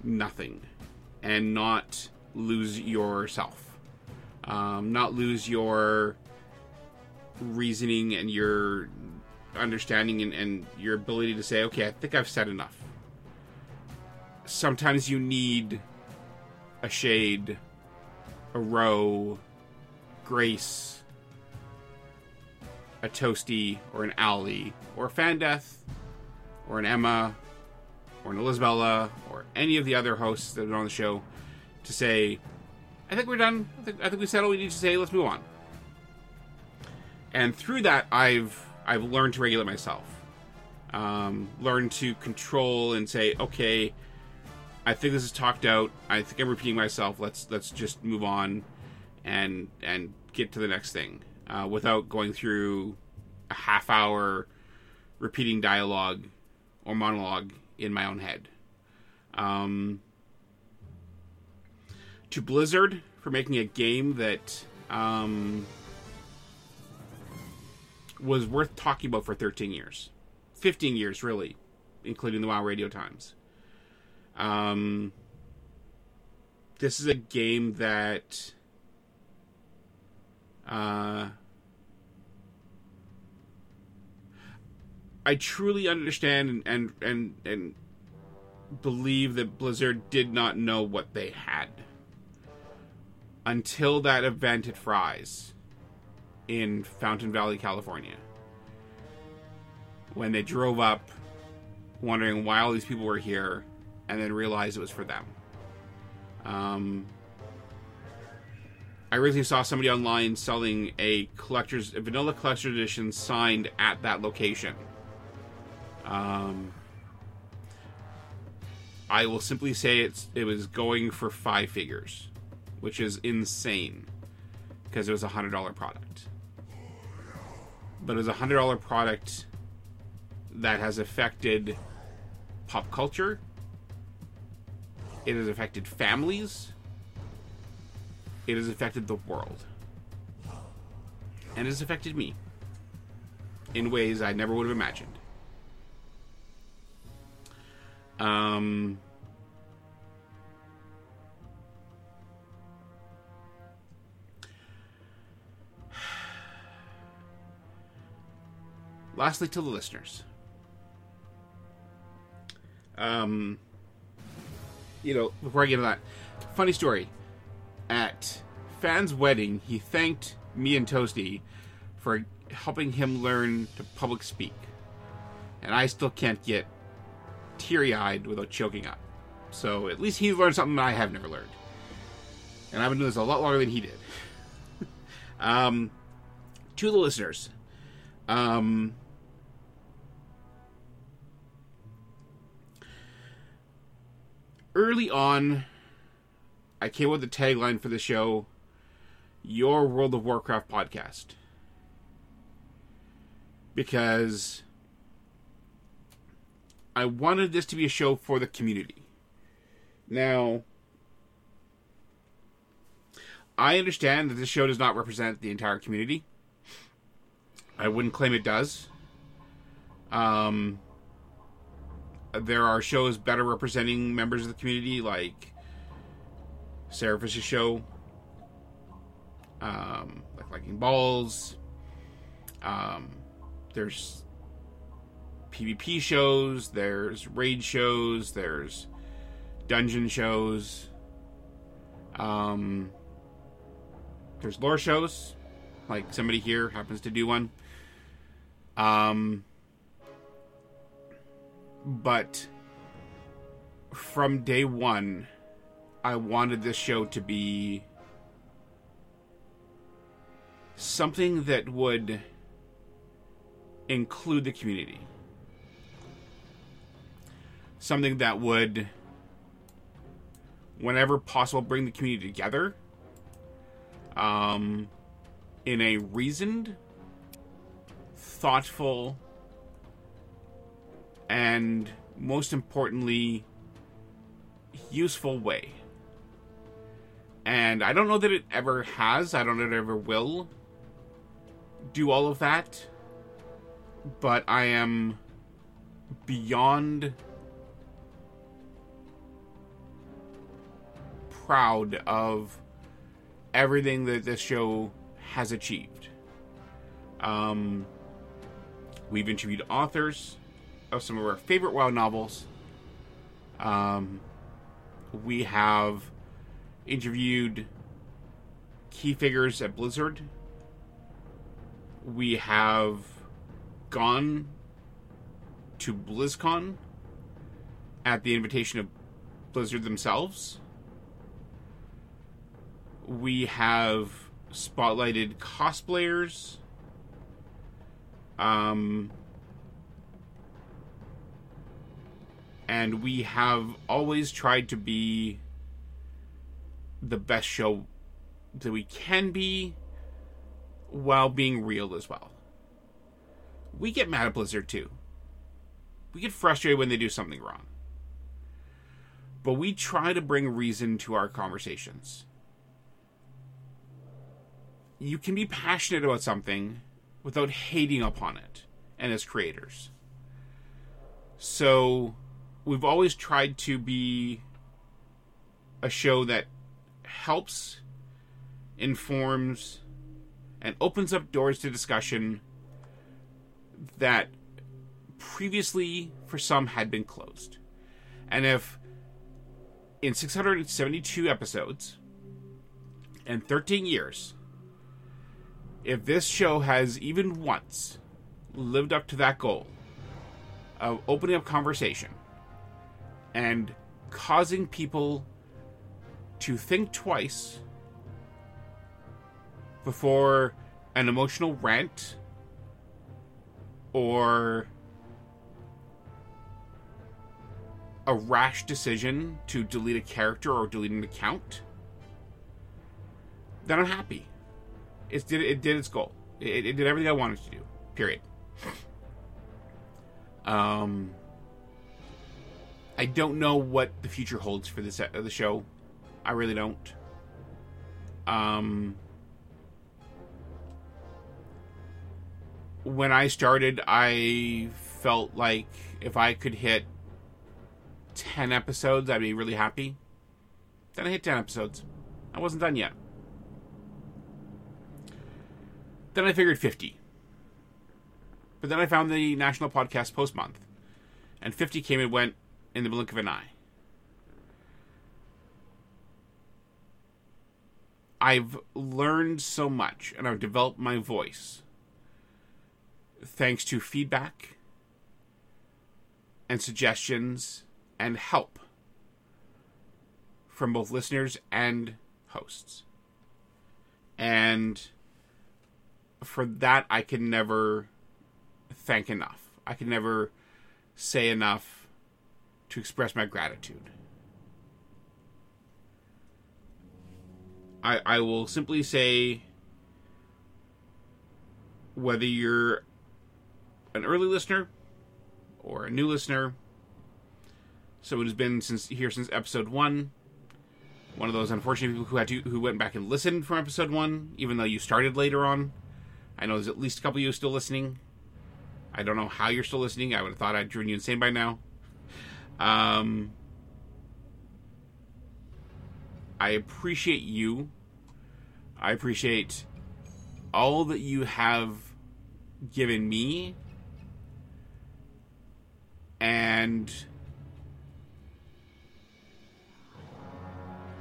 nothing and not lose yourself, um, not lose your reasoning and your understanding and, and your ability to say, okay, I think I've said enough. Sometimes you need a shade, a Ro, grace, a toasty, or an Ali, or a Fandeth, or an Emma, or an Elizabella, or any of the other hosts that are on the show to say, I think we're done. I think, I think we said all we need to say. Let's move on. And through that, I've I've learned to regulate myself, um, learn to control and say, okay, I think this is talked out. I think I'm repeating myself. Let's let's just move on, and and get to the next thing uh, without going through a half hour repeating dialogue or monologue in my own head. Um, to Blizzard for making a game that um, was worth talking about for 13 years. 15 years, really, including the WoW radio times. Um, this is a game that Uh, I truly understand and, and and and believe that Blizzard did not know what they had until that event at Fry's in Fountain Valley, California. When they drove up wondering why all these people were here and then realized it was for them. Um, I recently saw somebody online selling a collector's a vanilla collector's edition signed at that location. Um, I will simply say it's it was going for five figures, which is insane because it was a hundred dollar product. But it was a hundred dollar product that has affected pop culture. It has affected families. It has affected the world. And it has affected me in ways I never would have imagined. Um, lastly, to the listeners. Um, you know, before I get into that, funny story. At Fan's wedding, he thanked me and Toasty for helping him learn to public speak. And I still can't get teary eyed without choking up. So at least he learned something that I have never learned. And I've been doing this a lot longer than he did. um, to the listeners, um, early on, I came up with the tagline for the show Your World of Warcraft podcast. Because I wanted this to be a show for the community. Now, I understand that this show does not represent the entire community. I wouldn't claim it does. Um, there are shows better representing members of the community, like Sarah Fish's show, um, like Liking Balls. Um, there's PvP shows, there's raid shows, there's dungeon shows. Um, there's lore shows, like somebody here happens to do one. Um, but from day one, I wanted this show to be something that would include the community. Something that would, whenever possible, bring the community together um, in a reasoned, thoughtful, and most importantly, useful way. And I don't know that it ever has, I don't know that it ever will do all of that, but I am beyond proud of everything that this show has achieved. Um, we've interviewed authors, of some of our favorite WoW novels. Um, we have interviewed key figures at Blizzard. We have gone to BlizzCon at the invitation of Blizzard themselves. We have spotlighted cosplayers. Um, and we have always tried to be the best show that we can be while being real as well. We get mad at Blizzard too. We get frustrated when they do something wrong. But we try to bring reason to our conversations. You can be passionate about something without hating upon it and as creators. So we've always tried to be a show that helps, informs, and opens up doors to discussion that previously, for some, had been closed. And if in 672 episodes and 13 years, if this show has even once lived up to that goal of opening up conversation and causing people to think twice before an emotional rant or a rash decision to delete a character or delete an account, then I'm happy. It did it did its goal. It, it did everything I wanted to do. Period. Um, I don't know what the future holds for this uh, the show. I really don't. Um, when I started, I felt like if I could hit 10 episodes, I'd be really happy. Then I hit 10 episodes. I wasn't done yet. Then I figured 50. But then I found the National Podcast Post Month. And 50 came and went in the blink of an eye. I've learned so much and I've developed my voice thanks to feedback and suggestions and help from both listeners and hosts. And for that, I can never thank enough. I can never say enough to express my gratitude. I, I will simply say whether you're an early listener or a new listener, someone who's been since here since episode one, one of those unfortunate people who had to who went back and listened from episode one, even though you started later on. I know there's at least a couple of you still listening. I don't know how you're still listening. I would have thought I'd driven you insane by now. Um, I appreciate you. I appreciate all that you have given me. And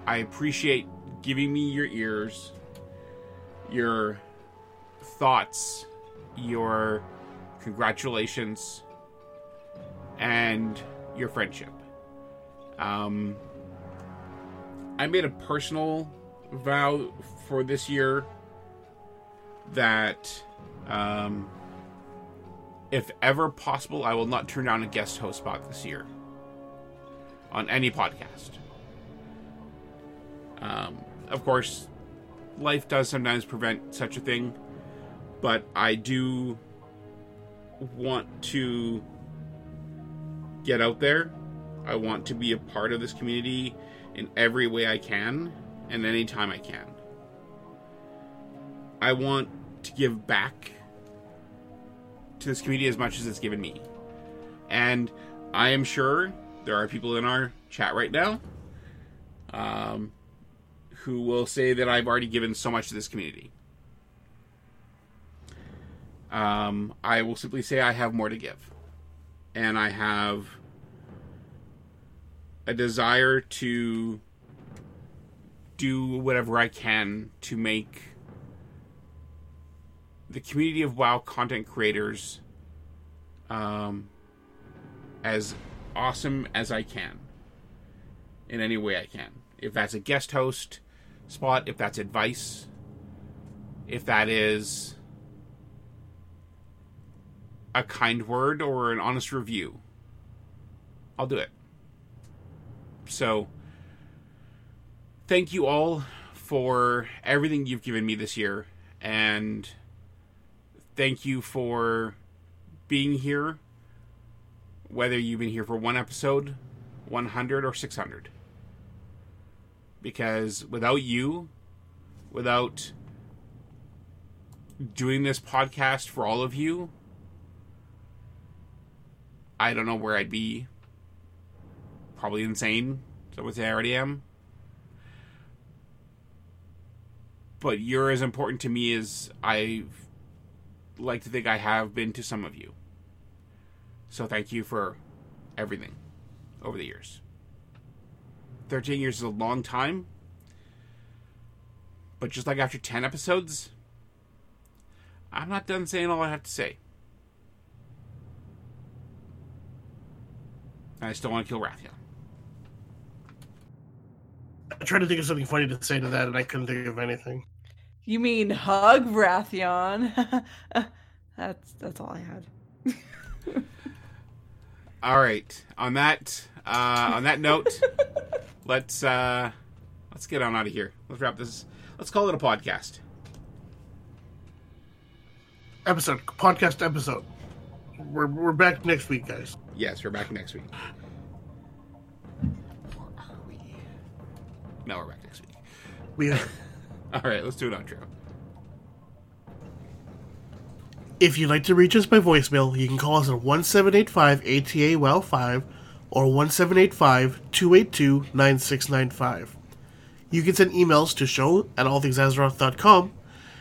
I appreciate giving me your ears, your thoughts, your congratulations, and your friendship. Um, I made a personal vow for this year that um, if ever possible, I will not turn down a guest host spot this year on any podcast. Um, of course, life does sometimes prevent such a thing, but I do want to get out there. I want to be a part of this community in every way I can and anytime I can. I want to give back to this community as much as it's given me. And I am sure there are people in our chat right now um, who will say that I've already given so much to this community. Um, I will simply say I have more to give. And I have a desire to do whatever I can to make the community of WoW content creators um, as awesome as I can in any way I can. If that's a guest host spot, if that's advice, if that is a kind word or an honest review, I'll do it. So, thank you all for everything you've given me this year, and thank you for being here, whether you've been here for one episode, 100, or 600. Because without you, without doing this podcast for all of you, I don't know where I'd be. Probably insane. So I would say I already am. but you're as important to me as I like to think I have been to some of you. So thank you for everything over the years. 13 years is a long time, but just like after 10 episodes, I'm not done saying all I have to say. I still want to kill Wrathion. I tried to think of something funny to say to that, and I couldn't think of anything. You mean hug Wrathion? that's that's all I had. All right. On that uh, on that note, let's uh, let's get on out of here. Let's wrap this. Let's call it a podcast. Episode, podcast episode. We're, we're back next week, guys. Yes, we're back next week. Or are we? No, we're back next week. We, are. All right, let's do an outro. if you'd like to reach us by voicemail, you can call us at 1785 ATA WOW 5 or 1785 282 9695. You can send emails to show at allthingsazeroth.com.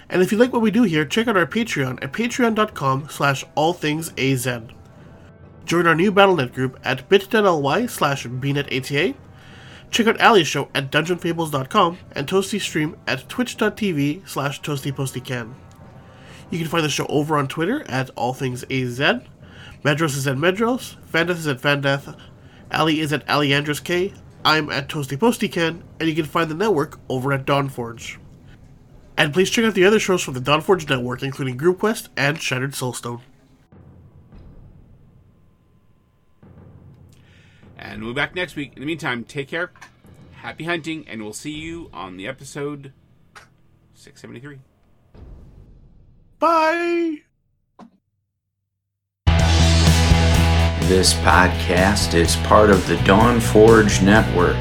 And if you like what we do here, check out our Patreon at patreon.com slash allthingsaz. Join our new Battle.net group at bit.ly slash bnetata. Check out Ali's show at dungeonfables.com and Toasty stream at twitch.tv slash toastypostycan. You can find the show over on Twitter at allthingsaz. Medros is at Medros, Fandeth is at Vandeth, Ali is at Aliandros K, I'm at Toasty Postycan, and you can find the network over at Dawnforge. And please check out the other shows from the Dawnforge network, including Group Quest and Shattered Soulstone. And we'll be back next week. In the meantime, take care, happy hunting, and we'll see you on the episode 673. Bye! This podcast is part of the Dawn Forge Network.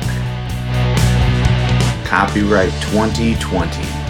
Copyright 2020.